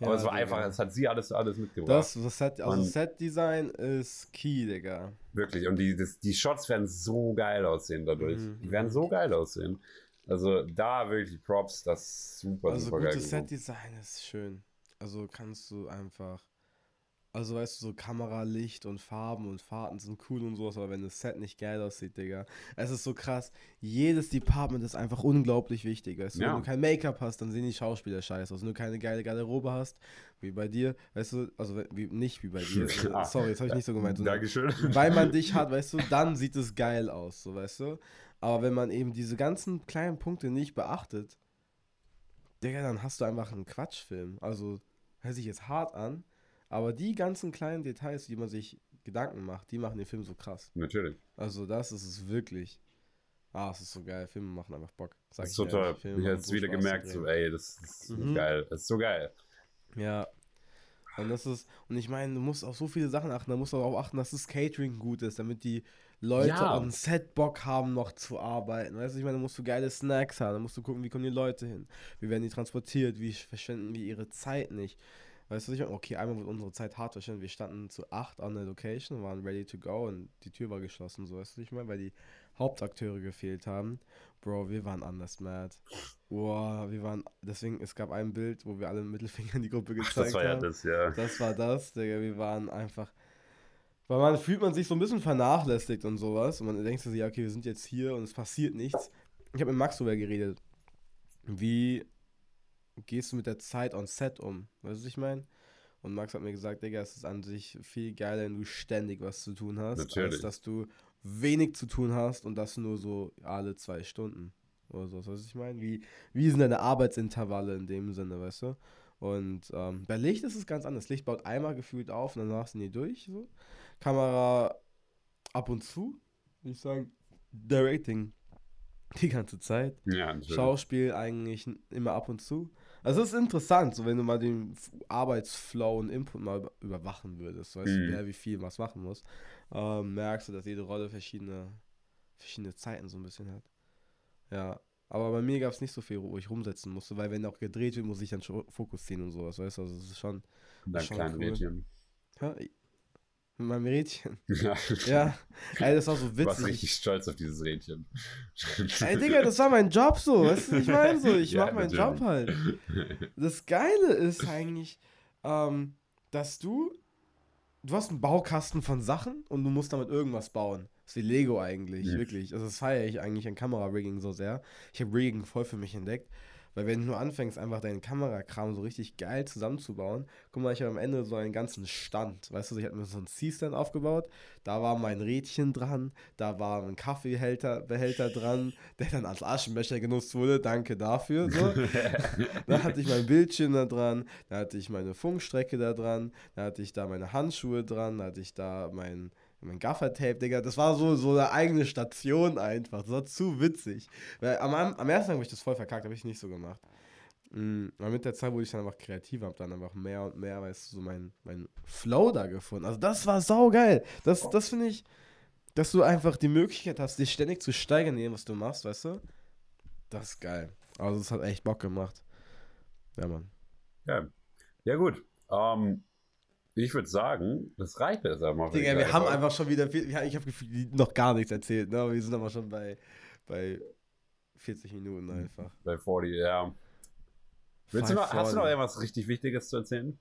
Aber Ja, es war Digga. einfach, es hat sie alles, alles mitgebracht. Das, das Set, also Set-Design ist key, Digga. Wirklich. Und die, das, die Shots werden so geil aussehen dadurch. Mhm. Die werden so geil aussehen. Also da wirklich Props, das ist super, Also super geil. gutes geworden. Set-Design ist schön. Also kannst du einfach. Also weißt du, so Kamera, Licht und Farben und Fahrten sind cool und sowas, aber wenn das Set nicht geil aussieht, Digga. Es ist so krass. Jedes Department ist einfach unglaublich wichtig. Weißt du, Ja. wenn du kein Make-up hast, dann sehen die Schauspieler scheiße aus. Wenn du keine geile Garderobe hast, wie bei dir, weißt du, also wie, nicht wie bei dir. Ah, Sorry, das habe ich nicht so gemeint. sondern- Dankeschön. weil man dich hat, weißt du, dann sieht es geil aus, so weißt du. Aber wenn man eben diese ganzen kleinen Punkte nicht beachtet, Digga, dann hast du einfach einen Quatschfilm. Also, hört sich jetzt hart an, aber die ganzen kleinen Details, die man sich Gedanken macht, die machen den Film so krass. Natürlich. Also, das ist es wirklich. Ah, es ist so geil. Filme machen einfach Bock. Sag Das ist so toll. Ich habe jetzt so wieder Spaß gemerkt, so, ey, das ist Mhm. geil. Das ist so geil. Ja. Und das ist, und ich meine, du musst auf so viele Sachen achten. Da musst du auch achten, dass das Catering gut ist, damit die Leute Ja. am Set Bock haben, noch zu arbeiten. Weißt du, ich meine, da musst du geile Snacks haben, da musst du gucken, wie kommen die Leute hin, wie werden die transportiert, wie verschwenden wir ihre Zeit nicht. Weißt du, ich meine, okay, einmal wird unsere Zeit hart verschwendet. Wir standen zu acht an der Location, waren ready to go und die Tür war geschlossen, so weißt du, ich meine, weil die Hauptakteure gefehlt haben. Bro, wir waren anders mad. Boah, wir waren, deswegen, es gab ein Bild, wo wir alle mit Mittelfinger in die Gruppe gezeigt das war ja haben. das, ja. Das war das, Digga. Wir waren einfach. Weil man fühlt man sich so ein bisschen vernachlässigt und sowas. Und man denkt sich, ja, okay, wir sind jetzt hier und es passiert nichts. Ich habe mit Max darüber geredet. Wie gehst du mit der Zeit on Set um? Weißt du, was ich meine? Und Max hat mir gesagt, Digga, es ist an sich viel geiler, wenn du ständig was zu tun hast, Natürlich. als dass du wenig zu tun hast und das nur so alle zwei Stunden. Oder so, weißt du, was ich meine? Wie, wie sind deine Arbeitsintervalle in dem Sinne, weißt du? Und ähm, bei Licht ist es ganz anders. Licht baut einmal gefühlt auf und danach sind die durch. So. Kamera ab und zu, würde ich sagen. Directing die ganze Zeit. Ja. Schauspiel eigentlich immer ab und zu. Also es ist interessant, so wenn du mal den Arbeitsflow und Input mal über- überwachen würdest, weißt Mhm. du, wer wie viel was machen muss, ähm, merkst du, dass jede Rolle verschiedene, verschiedene Zeiten so ein bisschen hat. Ja, aber bei mir gab es nicht so viel, wo ich rumsetzen musste, weil wenn auch gedreht wird, muss ich dann schon Fokus ziehen und sowas, weißt du, also es ist schon, Dein schon kleines cool. Mädchen. ja, mit meinem Rädchen. Ja. Ja, ey, das war so Du warst witzig. richtig stolz auf dieses Rädchen. Ey, Digga, das war mein Job so, weißt du, ich meine? So, ich Ja, mach meinen natürlich. Job halt. Das Geile ist eigentlich, ähm, dass du, du hast einen Baukasten von Sachen und du musst damit irgendwas bauen. Das ist wie Lego eigentlich, Mhm. wirklich. Also das feiere ich eigentlich an Kamera-Rigging so sehr. Ich habe Rigging voll für mich entdeckt. Weil wenn du nur anfängst, einfach deinen Kamerakram so richtig geil zusammenzubauen, guck mal, ich habe am Ende so einen ganzen Stand. Weißt du, ich habe mir so einen C-Stand aufgebaut, da war mein Rädchen dran, da war ein Kaffeehälter Behälter dran, der dann als Aschenbecher genutzt wurde, danke dafür. So. Dann hatte ich mein Bildschirm da dran, da hatte ich meine Funkstrecke da dran, da hatte ich da meine Handschuhe dran, da hatte ich da mein, mein Gaffertape, Digga. Das war so, so eine eigene Station einfach. Das war zu witzig. Weil am, am ersten Tag habe ich das voll verkackt, habe ich nicht so gemacht. Mm, Aber mit der Zeit wurde ich dann einfach kreativer, habe dann einfach mehr und mehr, weißt du, so mein, mein Flow da gefunden. Also das war saugeil. Das, das finde ich, dass du einfach die Möglichkeit hast, dich ständig zu steigern in dem, was du machst, weißt du? Das ist geil. Also das hat echt Bock gemacht. Ja, Mann. Ja, ja gut. Ähm, Ich würde sagen, das reicht jetzt aber. Digga, wir haben einfach schon wieder viel, ich habe noch gar nichts erzählt, ne? Wir sind aber schon bei, bei 40 Minuten einfach. Bei 40, ja. Willst du noch, hast du noch irgendwas richtig Wichtiges zu erzählen?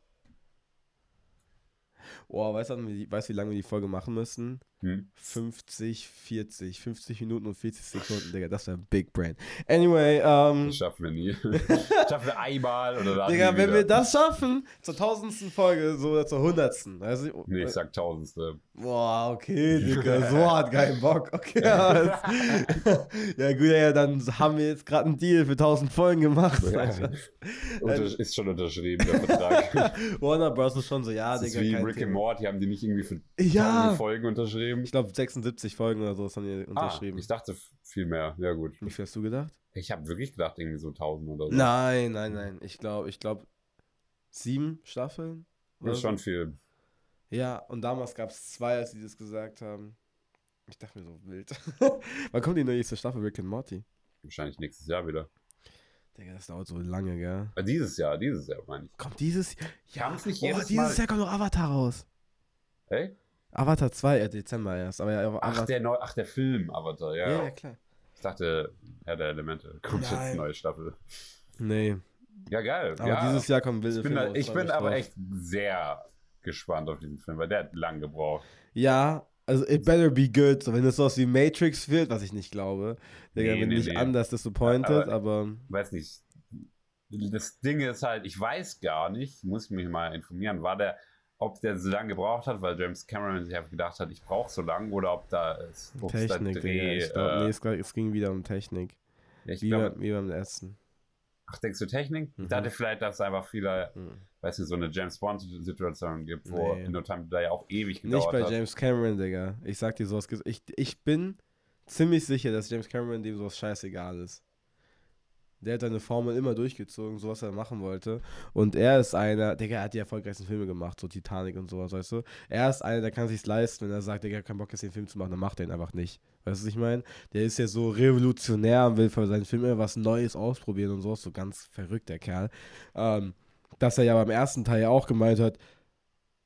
Boah, weißt du, weißt, wie lange wir die Folge machen müssen? Hm? 50, 40. 50 Minuten und 40 Sekunden, Digga. Das wäre Big Brain. Anyway, ähm. Das schaffen wir nie. schaffen wir einmal oder dann. Digga, wenn wir das schaffen, zur tausendsten Folge, so zur hundertsten. Weißt du? Nee, ich sag tausendste. Boah, okay, Digga. so hat keinen Bock. Okay, ja, ja gut, ja, dann haben wir jetzt gerade einen Deal für tausend Folgen gemacht. Ja. Unter ist schon unterschrieben, der Vertrag. Warner Bros. ist schon so, ja, das Digga. Ist wie Rick and Morty, haben die nicht irgendwie für ja. Folgen unterschrieben? Unterschrieben? Ich glaube 76 Folgen oder so ist dann hier ah, unterschrieben. Ah, ich dachte viel mehr. Ja gut. Wie viel hast du gedacht? Ich habe wirklich gedacht irgendwie so 1000 oder so. Nein, nein, nein. Ich glaube, ich glaube sieben Staffeln. Das ist schon viel. Ja, und damals gab es zwei, als sie das gesagt haben. Ich dachte mir so wild. Wann kommt die nächste Staffel Rick and Morty? Wahrscheinlich nächstes Jahr wieder. Digga, das dauert so lange, gell? Ja, dieses Jahr, dieses Jahr meine ich. Kommt dieses Jahr? Ja, nicht oh, dieses Mal? Jahr kommt noch Avatar raus. Hey? Avatar 2, äh, Dezember erst. Aber ja, ach, der Neu ach, der Film Avatar, ja. Ja, ja klar. Ich dachte, Herr der Elemente. Kommt Nein. jetzt eine neue Staffel. Nee. Ja, geil. Aber ja. dieses Jahr kommen wilde Ich bin, Filme da, ich bin aber echt sehr gespannt auf diesen Film, weil der hat lang gebraucht. Ja, also it better be good. So, wenn es sowas wie Matrix wird, was ich nicht glaube, Digga, nee, bin nee, ich nee. anders disappointed, aber, aber. Weiß nicht. Das Ding ist halt, ich weiß gar nicht, muss mich mal informieren, war der ob der so lange gebraucht hat, weil James Cameron sich einfach gedacht hat, ich brauche so lange, oder ob da ist. Technik, da Dreh, ich glaub, äh, nee, es, es, ging wieder um Technik. Ja, wie, glaub, wie beim letzten. Ach, denkst du Technik? Mhm. Ich dachte vielleicht, dass es einfach viele, mhm. weißt du, so eine James Bond-Situation gibt, wo nee. No Time da ja auch ewig gedauert hat. Nicht bei hat. James Cameron, Digga. Ich sag dir sowas. Ich, ich bin ziemlich sicher, dass James Cameron dem sowas scheißegal ist. Der hat seine Formel immer durchgezogen, so was er machen wollte. Und er ist einer, der hat die erfolgreichsten Filme gemacht, so Titanic und sowas, weißt du? Er ist einer, der kann sich leisten, wenn er sagt, der hat keinen Bock, jetzt den Film zu machen, dann macht er ihn einfach nicht. Weißt du, was ich meine? Der ist ja so revolutionär und will für seinen Film immer was Neues ausprobieren und sowas, so ganz verrückt, der Kerl. Ähm, dass er ja beim ersten Teil ja auch gemeint hat,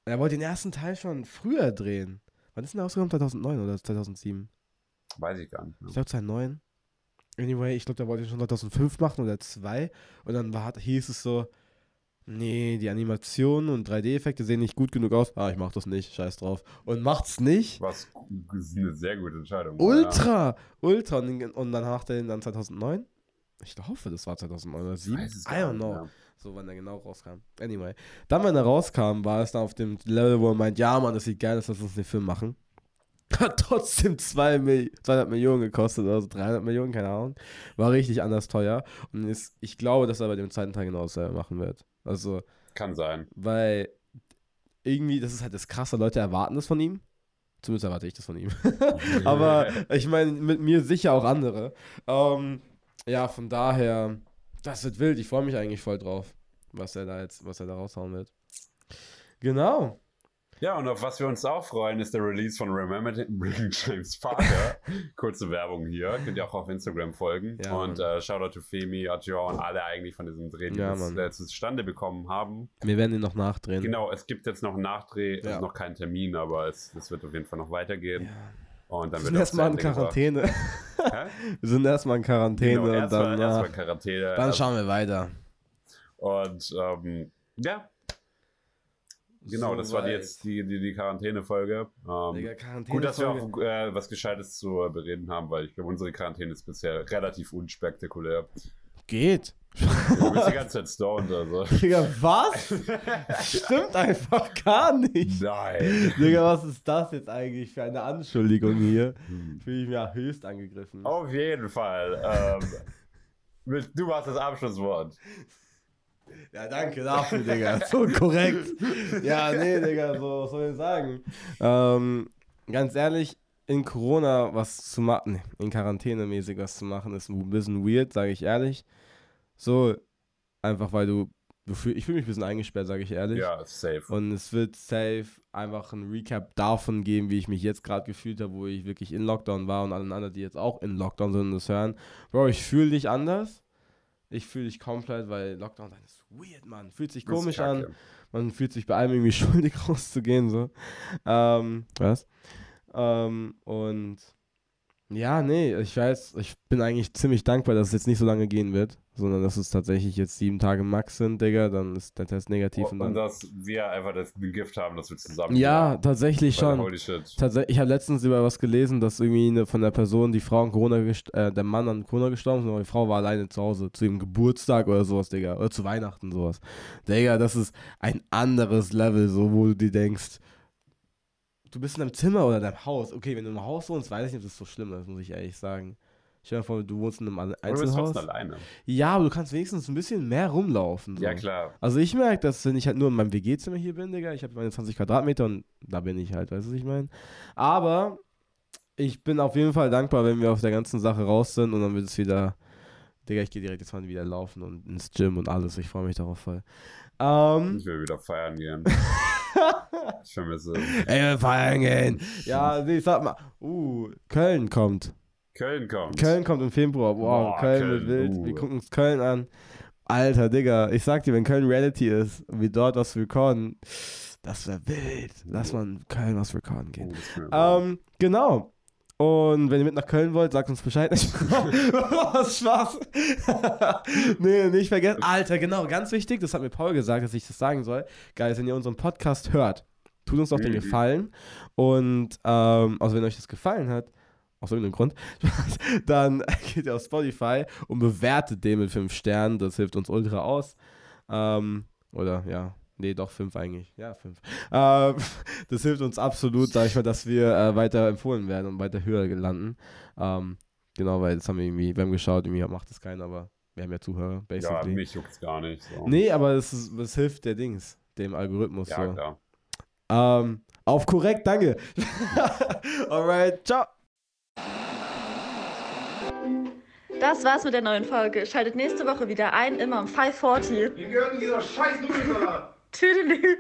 er wollte den ersten Teil schon früher drehen. Wann ist denn der rausgekommen? 2009 oder 2007? Weiß ich gar nicht. Mehr. Ich glaube 2009. Anyway, ich glaube, der wollte schon 2005 machen oder 2. Und dann war, hieß es so, nee, die Animationen und 3D-Effekte sehen nicht gut genug aus. Ah, ich mach das nicht, scheiß drauf. Und macht's nicht. Was ist eine sehr gute Entscheidung. Ultra, ja. ultra. Und, und dann macht er den dann 2009. Ich hoffe, das war 2009 oder 2007. I don't know. Ja. So, wann er genau rauskam. Anyway. Dann, wenn er rauskam, war es dann auf dem Level, wo er meint, ja, Mann, das sieht geil aus, lass uns den Film machen. Hat trotzdem 200 Millionen gekostet, also 300 Millionen, keine Ahnung. War richtig anders teuer. Und ist, ich glaube, dass er bei dem zweiten Teil genauso machen wird. Also. Kann sein. Weil irgendwie, das ist halt das krasse, Leute erwarten das von ihm. Zumindest erwarte ich das von ihm. Aber ich meine, mit mir sicher auch andere. Ähm, ja, von daher, das wird wild. Ich freue mich eigentlich voll drauf, was er da jetzt, was er da raushauen wird. Genau. Ja, und auf was wir uns auch freuen, ist der Release von Remember James Parker. Kurze Werbung hier. Könnt ihr auch auf Instagram folgen. Ja, und äh, Shoutout to Femi, Adjo und alle eigentlich von diesem Dreh, die ja, das äh, zustande bekommen haben. Wir werden ihn noch nachdrehen. Genau, es gibt jetzt noch einen Nachdreh, ja. ist noch kein Termin, aber es, es wird auf jeden Fall noch weitergehen. Und dann wir sind erstmal in Quarantäne. wir sind erstmal in Quarantäne genau, erst und dann, mal, erst Quarantäne. dann schauen wir weiter. Und ähm, ja, Genau, so das war jetzt die, die, die Quarantäne-Folge. Ähm, Quarantäne gut, dass wir auch äh, was Gescheites zu bereden haben, weil ich glaube, unsere Quarantäne ist bisher relativ unspektakulär. Geht. Du bist die ganze Zeit stoned, also. Digga, was? Stimmt einfach gar nicht. Nein. Digga, was ist das jetzt eigentlich für eine Anschuldigung hier? Hm. Fühle ich mir höchst angegriffen. Auf jeden Fall. Ähm, du machst das Abschlusswort. Ja, danke dafür, Digga. So korrekt. Ja, nee, Digga, so was soll ich sagen? Ähm, ganz ehrlich, in Corona was zu machen, nee, in Quarantäne mäßig was zu machen, ist ein bisschen weird, sage ich ehrlich. So, einfach weil du, du fühl, ich fühle mich ein bisschen eingesperrt, sage ich ehrlich. Ja, safe. Und es wird safe einfach ein Recap davon geben, wie ich mich jetzt gerade gefühlt habe, wo ich wirklich in Lockdown war und alle anderen, die jetzt auch in Lockdown sind und das hören. Bro, ich fühle dich anders Ich fühle dich komplett, weil Lockdown sein ist weird, Mann. Fühlt sich Das komisch an. Man fühlt sich bei allem irgendwie schuldig rauszugehen, so. Ähm, was? Ähm, und ja, nee, ich weiß, ich bin eigentlich ziemlich dankbar, dass es jetzt nicht so lange gehen wird, sondern dass es tatsächlich jetzt sieben Tage max sind, Digga, dann ist der Test negativ und Und, dann. dass wir einfach das Gift haben, dass wir zusammen. Ja, tatsächlich schon. Holy shit. Tatsächlich, ich habe letztens über was gelesen, dass irgendwie eine, von der Person, die Frau an Corona, gest- äh, der Mann an Corona gestorben ist, aber die Frau war alleine zu Hause, zu ihrem Geburtstag oder sowas, Digga, oder zu Weihnachten sowas. Digga, das ist ein anderes Level, so, wo du dir denkst, du bist in deinem Zimmer oder in deinem Haus. Okay, wenn du im Haus wohnst, weiß ich nicht, ob das so schlimm ist, muss ich ehrlich sagen. Stell dir vor, du wohnst in einem Aber du bist Einzelhaus. alleine. Ja, aber du kannst wenigstens ein bisschen mehr rumlaufen. So. Ja, klar. Also ich merke, dass wenn ich halt nur in meinem WG-Zimmer hier bin, Digga, ich habe meine 20 Quadratmeter und da bin ich halt, weißt du, was ich meine? Aber ich bin auf jeden Fall dankbar, wenn wir auf der ganzen Sache raus sind und dann wird es wieder, Digga, ich gehe direkt jetzt mal wieder laufen und ins Gym und alles. Ich freue mich darauf voll. Ähm, Ich will wieder feiern gehen. ich vermisse. ey, wir feiern gehen. Ja, nee, sag mal, uh, Köln kommt. Köln kommt. Köln kommt im Februar. Wow, Boah, Köln, wird Köln, wild. uh. Wir gucken uns Köln an. Alter, Digga, ich sag dir, wenn Köln Reality ist und wir dort was recorden, das wäre wild. Lass mal in Köln was recorden Oh, gehen. warm. Ähm, genau. Und wenn ihr mit nach Köln wollt, sagt uns Bescheid. Was Spaß. nee, nicht vergessen. Alter, genau, ganz wichtig, das hat mir Paul gesagt, dass ich das sagen soll. Geil, wenn ihr unseren Podcast hört, tut uns doch den Mhm. Gefallen. Und, ähm, also wenn euch das gefallen hat, aus irgendeinem Grund, dann geht ihr auf Spotify und bewertet den mit 5 Sternen. Das hilft uns ultra aus. Ähm, oder ja, nee, doch 5 eigentlich. Ja, 5. Ähm, das hilft uns absolut, sag ich mal, dass wir äh, weiter empfohlen werden und weiter höher landen. Ähm, genau, weil das haben wir irgendwie, wir haben geschaut, irgendwie macht das keiner, aber wir haben ja Zuhörer, ja, basically. mich juckt's gar nicht. So. nee, aber es, ist, es hilft der Dings, dem Algorithmus. Ja, so. klar. Ähm, auf korrekt, danke. Alright, ciao. Das war's mit der neuen Folge. Schaltet nächste Woche wieder ein, immer um 5.40 Wir gehören dieser scheiß Nudelsalat. Tüdelü.